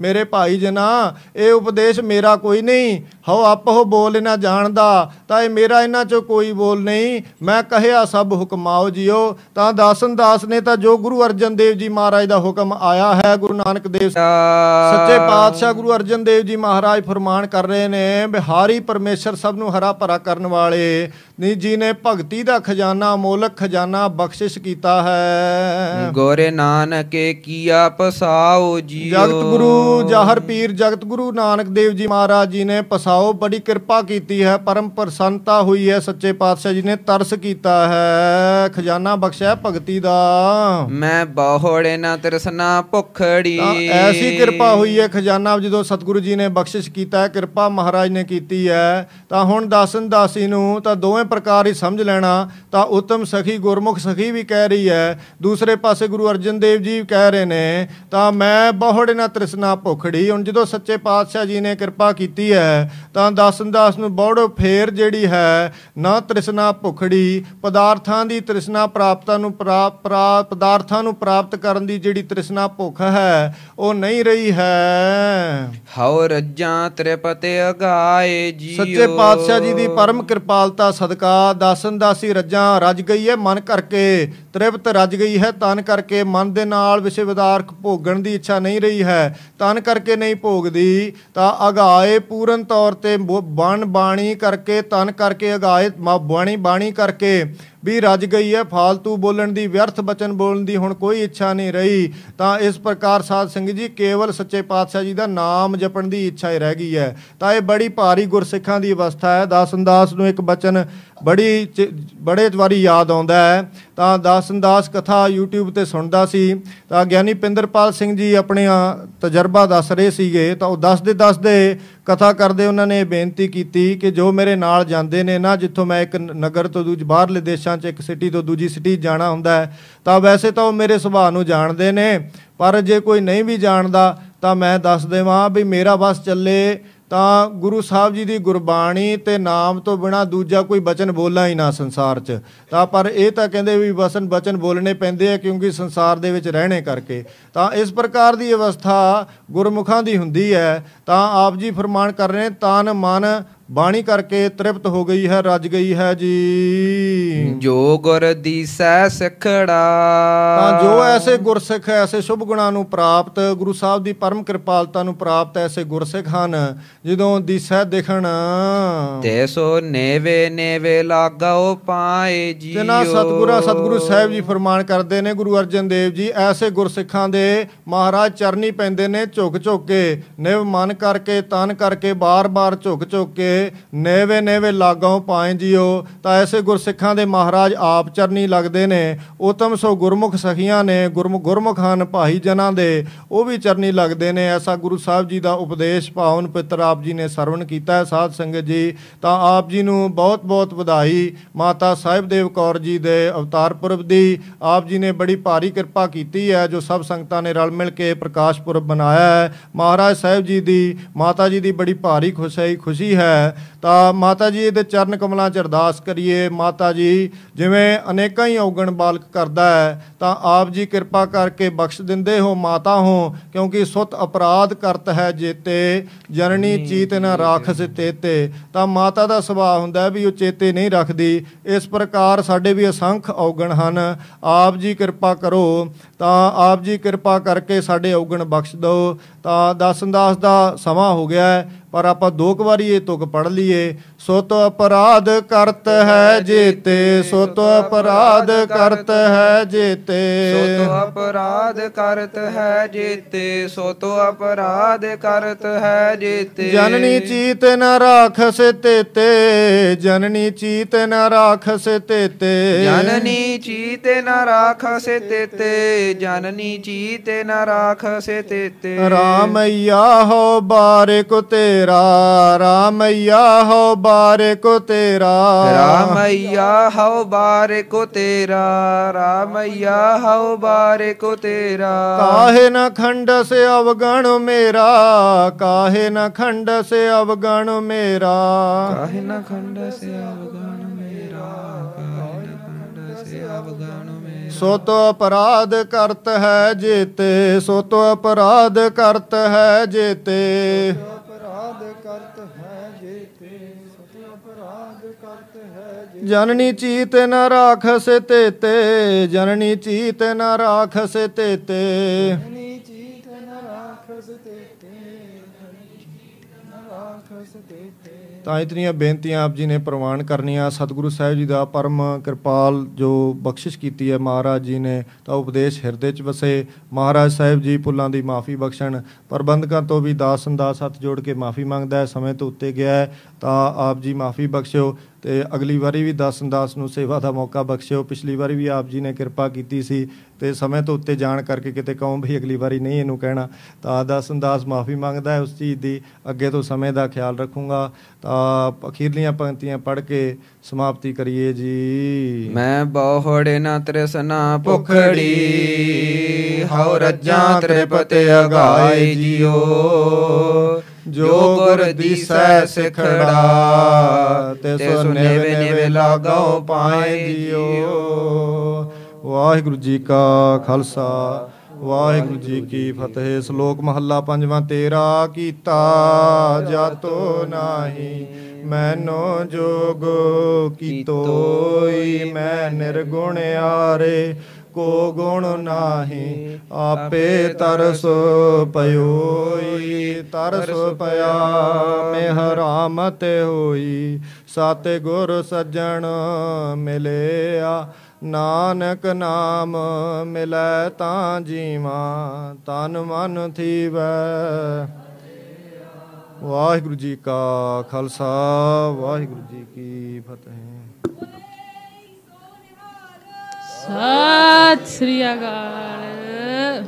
[SPEAKER 1] ਮੇਰੇ ਭਾਈ ਜਨਾ ਇਹ ਉਪਦੇਸ਼ ਮੇਰਾ ਕੋਈ ਨਹੀਂ। ਹਉ ਆਪਹੁ ਬੋਲ ਨਾ ਜਾਣਦਾ ਤਾਂ ਇਹ ਮੇਰਾ ਇਹਨਾਂ ਚੋਂ ਕੋਈ ਬੋਲ ਨਹੀਂ। ਮੈਂ ਕਹਿਆ ਸਭ ਹੁਕਮਾਓ ਜੀਓ। ਤਾਂ ਦਾਸਨ ਦਾਸ ਨੇ ਤਾਂ ਜੋ ਗੁਰੂ ਅਰਜਨ ਦੇਵ ਜੀ ਮਹਾਰਾਜ ਦਾ ਹੁਕਮ ਆਇਆ ਹੈ ਗੁਰੂ ਨਾਨਕ ਦੇਵ ਸੱਚੇ ਪਾਤਸ਼ਾਹ ਗੁਰੂ ਅਰਜਨ ਦੇਵ ਜੀ ਮਹਾਰਾਜ ਫਰਮਾਨ ਕਰ ਰਹੇ ਨੇ ਬਿਹਾਰੀ ਪਰਮੇਸ਼ਰ ਸਭ ਨੂੰ ਹਰਾ ਭਰਾ ਕਰਨ ਵਾਲੇ। ਨੀ ਜੀ ਨੇ ਭਗਤੀ ਦਾ ਖਜ਼ਾਨਾ ਮੋਲਕ ਖਜ਼ਾਨਾ ਬਖਸ਼ਿਸ਼ ਕੀਤਾ ਹੈ।
[SPEAKER 2] ਗੋਰੇ ਨਾਨਕੇ ਕੀਆ ਪਸਾਓ ਜੀਓ।
[SPEAKER 1] ਜਗਤ ਗੁਰੂ ਜਾਹਰ ਪੀਰ ਜਗਤ ਗੁਰੂ ਨਾਨਕ ਦੇਵ ਜੀ ਮਹਾਰਾਜ ਜੀ ਨੇ ਪਸਾਓ ਬੜੀ ਕਿਰਪਾ ਕੀਤੀ ਹੈ। ਪਰਮ ਪ੍ਰਸੰਨਤਾ ਹੋਈ ਹੈ ਸੱਚੇ ਪਾਤਸ਼ਾਹ ਜੀ ਨੇ ਤਰਸ ਕੀਤਾ ਹੈ। ਖਜ਼ਾਨਾ ਬਖਸ਼ਿਆ ਭਗਤੀ ਦਾ।
[SPEAKER 2] ਮੈਂ ਬਹੁੜੇ ਨਾ ਤਰਸਨਾ ਭੁਖੜੀ।
[SPEAKER 1] ਐਸੀ ਕਿਰਪਾ ਹੋਈ ਹੈ ਖਜ਼ਾਨਾ ਜਦੋਂ ਸਤਿਗੁਰੂ ਜੀ ਨੇ ਬਖਸ਼ਿਸ਼ ਕੀਤਾ ਹੈ ਕਿਰਪਾ ਮਹਾਰਾਜ ਨੇ ਕੀਤੀ ਹੈ। ਤਾਂ ਹੁਣ ਦਾਸਨ ਦਾਸੀ ਨੂੰ ਤਾਂ ਦੋਵੇਂ ਪ੍ਰਕਾਰ ਹੀ ਸਮਝ ਲੈਣਾ ਤਾਂ ਉਤਮ ਸਖੀ ਗੁਰਮੁਖ ਸਖੀ ਵੀ ਕਹਿ ਰਹੀ ਹੈ। ਦੂਸਰੇ ਪਾਸੇ ਗੁਰੂ ਅਰਜਨ ਦੇਵ ਜੀ ਕਹਿ ਰਹੇ ਨੇ ਤਾਂ ਮੈਂ ਬਹੁੜੇ ਨਾ ਤ੍ਰਿਸ਼ਨਾ ਭੁਖੜੀ। ਹੁਣ ਜਦੋਂ ਸੱਚੇ ਪਾਤਸ਼ਾਹ ਜੀ ਨੇ ਕਿਰਪਾ ਕੀਤੀ ਹੈ ਤਾਂ ਦਾਸਨ ਦਾਸ ਨੂੰ ਬੌੜੋ ਫੇਰ ਜਿਹੜੀ ਹੈ ਨਾ ਤ੍ਰਿਸ਼ਨਾ ਭੁਖੜੀ ਪਦਾਰਥਾਂ ਦੀ ਤ੍ਰਿਸ਼ਨਾ ਪ੍ਰਾਪਤਾ ਨੂੰ ਪਦਾਰਥਾਂ ਨੂੰ ਪ੍ਰਾਪਤ ਕਰਨ ਦੀ ਜਿਹੜੀ ਤ੍ਰਿਸ਼ਨਾ ਭੁੱਖ ਹੈ ਉਹ ਨਹੀਂ ਰਹੀ ਹੈ।
[SPEAKER 2] ਹਉ ਰੱਜਾਂ ਤ੍ਰਿਪਤੇ ਅਗਾਏ ਜੀਓ।
[SPEAKER 1] ਸੱਚੇ ਪਾਤਸ਼ਾਹ ਜੀ ਦੀ ਪਰਮ ਕਿਰਪਾਲਤਾ ਸਦਕਾ ਦਾਸਨ ਦਾਸੀ ਰੱਜਾਂ ਰੱਜ ਗਈ ਹੈ ਮਨ ਕਰਕੇ, ਤ੍ਰਿਪਤ ਰੱਜ ਗਈ ਹੈ ਤਨ ਕਰਕੇ, ਮਨ ਦੇ ਨਾਲ ਵਿਸ਼ੇ ਵਿਦਾਰਕ ਭੋਗਣ ਦੀ ਇੱਛਾ ਨਹੀਂ ਰਹੀ ਹੈ, ਤਨ ਕਰਕੇ ਨਹੀਂ ਭੋਗਦੀ, ਤਾਂ ਅਗਾਏ ਪੂਰਨ ਤੌਰ ਤੇ ਬੋ- ਬਣ ਬਾਣੀ ਕਰਕੇ, ਤਨ ਕਰਕੇ ਅਗਾਏ ਮ- ਬਾਣੀ ਬਾਣੀ ਕਰਕੇ ਵੀ ਰੱਜ ਗਈ ਹੈ, ਫਾਲਤੂ ਬੋਲਣ ਦੀ, ਵਿਅਰਥ ਬਚਨ ਬੋਲਣ ਦੀ ਹੁਣ ਕੋਈ ਇੱਛਾ ਨਹੀਂ ਰਹੀ, ਤਾਂ ਇਸ ਪ੍ਰਕਾਰ ਸਾਧ ਸੰਗਤ ਜੀ ਕੇਵਲ ਸੱਚੇ ਪਾਤਸ਼ਾਹ ਜੀ ਦਾ ਨਾਮ ਜਪਣ ਦੀ ਇੱਛਾ ਹੀ ਰਹਿ ਗਈ ਹੈ, ਤਾਂ ਇਹ ਬੜੀ ਭਾਰੀ ਗੁਰਸਿੱਖਾਂ ਦੀ ਅਵਸਥਾ ਹੈ ਦਾਸਨਦਾਸ ਨੂੰ ਇੱਕ ਬਚਨ ਬੜੀ ਚ- ਬੜੇ ਵਾਰੀ ਯਾਦ ਆਉਂਦਾ ਹੈ। ਤਾਂ ਦਾਸਨਦਾਸ ਕਥਾ YouTube ਤੇ ਸੁਣਦਾ ਸੀ। ਤਾਂ ਗਿਆਨੀ ਪਿੰਦਰਪਾਲ ਸਿੰਘ ਜੀ ਆਪਣੀਆਂ ਤਜਰਬਾ ਦੱਸ ਰਹੇ ਸੀਗੇ। ਤਾਂ ਉਹ ਦੱਸਦੇ ਦੱਸਦੇ ਕਥਾ ਕਰਦੇ ਉਹਨਾਂ ਨੇ ਇਹ ਬੇਨਤੀ ਕੀਤੀ ਕਿ ਜੋ ਮੇਰੇ ਨਾਲ ਜਾਂਦੇ ਨੇ ਨਾ, ਜਿੱਥੋਂ ਮੈਂ ਇੱਕ ਨ- ਨਗਰ ਤੋਂ ਦੂਜ, ਬਾਹਰਲੇ ਦੇਸ਼ਾਂ 'ਚ ਇੱਕ ਸਿਟੀ ਤੋਂ ਦੂਜੀ ਸਿਟੀ ਜਾਣਾ ਹੁੰਦਾ ਹੈ, ਤਾਂ ਵੈਸੇ ਤਾਂ ਉਹ ਮੇਰੇ ਸੁਭਾਅ ਨੂੰ ਜਾਣਦੇ ਨੇ। ਪਰ ਜੇ ਕੋਈ ਨਹੀਂ ਵੀ ਜਾਣਦਾ, ਤਾਂ ਮੈਂ ਦੱਸ ਦੇਵਾਂ ਵੀ ਮੇਰਾ ਬਸ ਚੱਲੇ ਤਾਂ ਗੁਰੂ ਸਾਹਿਬ ਜੀ ਦੀ ਗੁਰਬਾਣੀ ਤੇ ਨਾਮ ਤੋਂ ਬਿਨਾ ਦੂਜਾ ਕੋਈ ਬਚਨ ਬੋਲਣਾ ਹੀ ਨਾ ਸੰਸਾਰ 'ਚ। ਤਾਂ ਪਰ ਇਹ ਤਾਂ ਕਹਿੰਦੇ ਵੀ ਬਸਨ ਬਚਨ ਬੋਲਣੇ ਪੈਂਦੇ ਆ ਕਿਉਂਕਿ ਸੰਸਾਰ ਦੇ ਵਿੱਚ ਰਹਿਣੇ ਕਰਕੇ। ਤਾਂ ਇਸ ਪ੍ਰਕਾਰ ਦੀ ਅਵਸਥਾ ਗੁਰਮੁਖਾਂ ਦੀ ਹੁੰਦੀ ਹੈ। ਤਾਂ ਆਪ ਜੀ ਫਰਮਾਨ ਕਰ ਰਹੇ ਨੇ, ਤਨ ਮਨ ਬਾਣੀ ਕਰਕੇ ਤ੍ਰਿਪਤ ਹੋ ਗਈ ਹੈ ਰੱਜ ਗਈ ਹੈ ਜੀ।
[SPEAKER 2] ਜੋ ਗੁਰ ਦੀਸੈ ਸਿਖੜਾ।
[SPEAKER 1] ਤਾਂ ਜੋ ਐਸੇ ਗੁਰਸਿੱਖ ਐਸੇ ਸ਼ੁਭ ਗੁਣਾਂ ਨੂੰ ਪ੍ਰਾਪਤ ਗੁਰੂ ਸਾਹਿਬ ਦੀ ਪਰਮ ਕਿਰਪਾਲਤਾ ਨੂੰ ਪ੍ਰਾਪਤ ਐਸੇ ਗੁਰਸਿੱਖ ਹਨ ਜਦੋਂ ਦਿਸੈ ਦਿਖਣ।
[SPEAKER 2] ਤੇ ਸੋ ਨੇਵੇ ਨੇਵੇ ਲਾਗਾਓ ਪਾਏ ਜੀਓ।
[SPEAKER 1] ਜਿਨ੍ਹਾਂ ਸਤਿਗੁਰਾਂ ਸਤਿਗੁਰੂ ਸਾਹਿਬ ਜੀ ਫਰਮਾਨ ਕਰਦੇ ਨੇ ਗੁਰੂ ਅਰਜਨ ਦੇਵ ਜੀ ਐਸੇ ਗੁਰਸਿੱਖਾਂ ਦੇ ਮਹਾਰਾਜ ਚਰਨੀ ਪੈਂਦੇ ਨੇ ਝੁਕ ਝੁਕ ਕੇ ਨਿਵ ਮਨ ਕਰਕੇ ਤਨ ਕਰਕੇ ਬਾਰ-ਬਾਰ ਝੁਕ ਝੁਕ ਕੇ ਨੇਵੇ ਨੇਵੇ ਲਾਗੋਂ ਪਾਏ ਜੀਓ, ਤਾਂ ਐਸੇ ਗੁਰਸਿੱਖਾਂ ਦੇ ਮਹਾਰਾਜ ਆਪ ਚਰਨੀ ਲੱਗਦੇ ਨੇ। ਉਤਮ ਸੋ ਗੁਰਮੁਖ ਸਖੀਆਂ ਨੇ ਗੁਰਮੁਖ ਗੁਰਮੁਖ ਹਨ ਭਾਈ ਜਨਾਂ ਦੇ, ਉਹ ਵੀ ਚਰਨੀ ਲੱਗਦੇ ਨੇ। ਐਸਾ ਗੁਰੂ ਸਾਹਿਬ ਜੀ ਦਾ ਉਪਦੇਸ਼ ਪਾਵਨ ਪਿੱਤਰ ਆਪ ਜੀ ਨੇ ਸਰਵਣ ਕੀਤਾ ਹੈ। ਸਾਧ ਸੰਗਤ ਜੀ, ਤਾਂ ਆਪ ਜੀ ਨੂੰ ਬਹੁਤ ਬਹੁਤ ਵਧਾਈ। ਮਾਤਾ ਸਾਹਿਬ ਦੇਵ ਕੌਰ ਜੀ ਦੇ ਅਵਤਾਰ ਪੁਰਬ ਦੀ ਆਪ ਜੀ ਨੇ ਬੜੀ ਭਾਰੀ ਕਿਰਪਾ ਕੀਤੀ ਹੈ, ਜੋ ਸਭ ਸੰਗਤਾਂ ਨੇ ਰਲ ਮਿਲ ਕੇ ਪ੍ਰਕਾਸ਼ ਪੁਰਬ ਮਨਾਇਆ ਹੈ। ਮਹਾਰਾਜ ਸਾਹਿਬ ਜੀ ਦੀ, ਮਾਤਾ ਜੀ ਦੀ ਬੜੀ ਭਾਰੀ ਖੁਸ਼ੀ ਖੁਸ਼ੀ ਹੈ। ਤਾਂ ਮਾਤਾ ਜੀ ਦੇ ਚਰਨ ਕਮਲਾਂ 'ਚ ਅਰਦਾਸ ਕਰੀਏ। ਮਾਤਾ ਜੀ ਜਿਵੇਂ ਅਨੇਕਾਂ ਹੀ ਔਗਣ ਬਾਲਕ ਕਰਦਾ ਹੈ ਤਾਂ ਆਪ ਜੀ ਕਿਰਪਾ ਕਰਕੇ ਬਖਸ਼ ਦਿੰਦੇ ਹੋ ਮਾਤਾ ਹੋ ਕਿਉਂਕਿ ਸੁਤ ਅਪਰਾਧ ਕਰਤ ਹੈ ਜੇਤੇ ਜਨਨੀ ਚੀਤ ਨ ਰਾਖਸ ਤੇਤੇ। ਤਾਂ ਮਾਤਾ ਦਾ ਸੁਭਾਅ ਹੁੰਦਾ ਹੈ ਵੀ ਉਹ ਚੇਤੇ ਨਹੀਂ ਰੱਖਦੀ। ਇਸ ਪ੍ਰਕਾਰ ਸਾਡੇ ਵੀ ਅਸੰਖ ਔਗਣ ਹਨ। ਆਪ ਜੀ ਕਿਰਪਾ ਕਰੋ ਤਾਂ ਆਪ ਜੀ ਕਿਰਪਾ ਕਰਕੇ ਸਾਡੇ ਔਗਣ ਬਖਸ਼ ਦਿਓ। ਤਾਂ ਦਸ ਅੰਦਾਸ ਦਾ ਸਮਾਂ ਹੋ ਗਿਆ ਹੈ। ਪਰ ਆਪਾਂ ਦੋ ਕੁ ਵਾਰੀ ਇਹ ਤੁਕ ਪੜ ਲਈਏ ਸੋ ਤੋ ਅਪਰਾਧ ਕਰਤ ਹੈ ਜੀਤੇ ਸੋ ਤੋ ਅਪਰਾਧ ਕਰਤ ਹੈ ਜੀਤੇ।
[SPEAKER 2] ਸੋ ਤੋ ਅਪਰਾਧ ਕਰਤ ਹੈ ਜੀਤੇ ਸੋ ਤੋ ਅਪਰਾਧ ਕਰਤ ਹੈ ਜੀਤੇ।
[SPEAKER 1] ਜਨਨੀ ਚੀਤ ਨ ਰਾਖਸ ਤੇਤੇ ਜਨਨੀ ਚੀਤ ਨ ਰਾਖਸ ਤੇਤੇ
[SPEAKER 2] ਜਨਨੀ ਚੀਤੇ ਨ ਰਾਖਸੇ ਤੇਤੇ ਜਨਨੀ ਚੀਤੇ ਨ ਰਾਖਸੇ ਤੇਤੇ
[SPEAKER 1] ਰਾਮਈਆ ਹੋ ਬਾਰਿਕ ਤੇਰਾ ਰਾਮਈਆ ਹੋ ਬਾਰਿਕ ਤੇਰਾ।
[SPEAKER 2] ਰਾਮਈਆ ਹਉ ਬਾਰਿਕੋ ਤੇਰਾ ਰਾਮਈਆ ਹਉ ਬਾਰਿਕੋ ਤੇਰਾ।
[SPEAKER 1] ਕਾਹੇ ਨ ਖੰਡਸ ਅਵਗਣ ਮੇਰਾ ਕਾਹੇ ਨ ਖੰਡਸ ਅਵਗਣ ਮੇਰਾ।
[SPEAKER 2] ਕਾਹਿ ਨ ਖੰਡ ਸੇ ਅਵਗਣ ਮੇਰਾ ਕਾਹਿ ਨ ਖੰਡ ਸੇ ਅਵਗਣ
[SPEAKER 1] ਸੋ ਤੋ ਅਪਰਾਧ ਕਰਤ ਹੈ ਜੀਤੇ ਸੋ ਤੋ ਅਪਰਾਧ ਕਰਤ ਹੈ ਜੀਤੇ। ਜਨਨੀ ਚੀਤ ਨ ਰਾਖਸ ਤੇਤੇ ਜਨਨੀ ਚੀਤ ਨ ਰਾਖਸ ਤੇਤੇ। ਤਾਂ ਇਤਨੀਆਂ ਬੇਨਤੀਆਂ ਆਪ ਜੀ ਨੇ ਪ੍ਰਵਾਨ ਕਰਨੀਆਂ। ਸਤਿਗੁਰੂ ਸਾਹਿਬ ਜੀ ਦਾ ਪਰਮ ਕਿਰਪਾਲ ਜੋ ਬਖਸ਼ਿਸ਼ ਕੀਤੀ ਹੈ ਮਹਾਰਾਜ ਜੀ ਨੇ ਤਾਂ ਉਪਦੇਸ਼ ਹਿਰਦੇ 'ਚ ਵਸੇ। ਮਹਾਰਾਜ ਸਾਹਿਬ ਜੀ ਪੁੱਲਾਂ ਦੀ ਮਾਫੀ ਬਖਸ਼ਣ। ਪ੍ਰਬੰਧਕਾਂ ਤੋਂ ਵੀ ਦਾਸ ਅੰਦਾਸ ਹੱਥ ਜੋੜ ਕੇ ਮਾਫੀ ਮੰਗਦਾ ਹੈ। ਸਮੇਂ ਤੋਂ ਉੱਤੇ ਗਿਆ ਹੈ ਤਾਂ ਆਪ ਜੀ ਮਾਫੀ ਬਖਸ਼ਿਓ। ਤੇ ਅਗਲੀ ਵਾਰੀ ਵੀ ਦਾਸ ਅੰਦਾਸ ਨੂੰ ਸੇਵਾ ਦਾ ਮੌਕਾ ਬਖਸ਼ਿਓ। ਪਿਛਲੀ ਵਾਰੀ ਵੀ ਆਪ ਜੀ ਨੇ ਕਿਰਪਾ ਕੀਤੀ ਸੀ ਤੇ ਸਮੇਂ ਤੋਂ ਉੱਤੇ ਜਾਣ ਕਰਕੇ ਕਿਤੇ ਕਹੋ ਵੀ ਅਗਲੀ ਵਾਰੀ ਨਹੀਂ ਇਹਨੂੰ ਕਹਿਣਾ। ਤਾਂ ਦਾਸ ਅੰਦਾਸ ਮਾਫੀ ਮੰਗਦਾ ਹੈ ਉਸ ਚੀਜ਼ ਦੀ। ਅੱਗੇ ਤੋਂ ਸਮੇਂ ਦਾ ਖਿਆਲ ਰੱਖੂੰਗਾ। ਤਾਂ ਅਖੀਰਲੀਆਂ ਪੰਕਤੀਆਂ ਪੜ੍ਹ ਕੇ ਸਮਾਪਤੀ ਕਰੀਏ ਜੀ।
[SPEAKER 2] ਮੈਂ ਬਹੁੜੇ ਨਾ ਤ੍ਰਿਸਨਾ ਭੁਖੜੀ, ਹਉ ਰੱਜਾਂ ਤ੍ਰਿਪਤਿ ਅਗਾਈ ਜੀਓ। ਜੋ ਗੁਰ ਦੀਸੈ ਸਿਖੜਾ
[SPEAKER 1] ਤੇ ਸੋ ਨੇਵੇ ਨੇਵੇ ਲਾਗਾਉ ਪਾਏ ਜੀਓ। ਵਾਹਿਗੁਰੂ ਜੀ ਕਾ ਖਾਲਸਾ ਵਾਹਿਗੁਰੂ ਜੀ ਕੀ ਫਤਿਹ। ਸ਼ਲੋਕ ਮਹੱਲਾ ਪੰਜਵਾਂ ਤੇਰਾ ਕੀਤਾ ਜਾਤੋ ਨਾਹੀ ਮੈਨੋ ਜੋਗ ਕੀਤੋਈ ਮੈਂ ਨਿਰਗੁਣ ਆਰੇ। ਕੋ ਗੁਣ ਨਾਹੀ, ਆਪੇ ਤਰਸ ਪਇਓਈ ਤਰਸ ਪਿਆ ਮੇਹ ਰਾਮਤ ਹੋਈ ਸਾਤੇ ਗੁਰ ਸੱਜਣ ਮਿਲਿਆ। ਨਾਨਕ ਨਾਮ ਮਿਲੈ ਤਾਂ ਜੀਵਾਂ, ਤਨ ਮਨ ਥੀਵੈ। ਵਾਹਿਗੁਰੂ ਜੀ ਕਾ ਖਾਲਸਾ, ਵਾਹਿਗੁਰੂ ਜੀ ਕੀ ਫਤਿਹ।
[SPEAKER 3] ਸਤਿ ਸ੍ਰੀ ਅਕਾਲ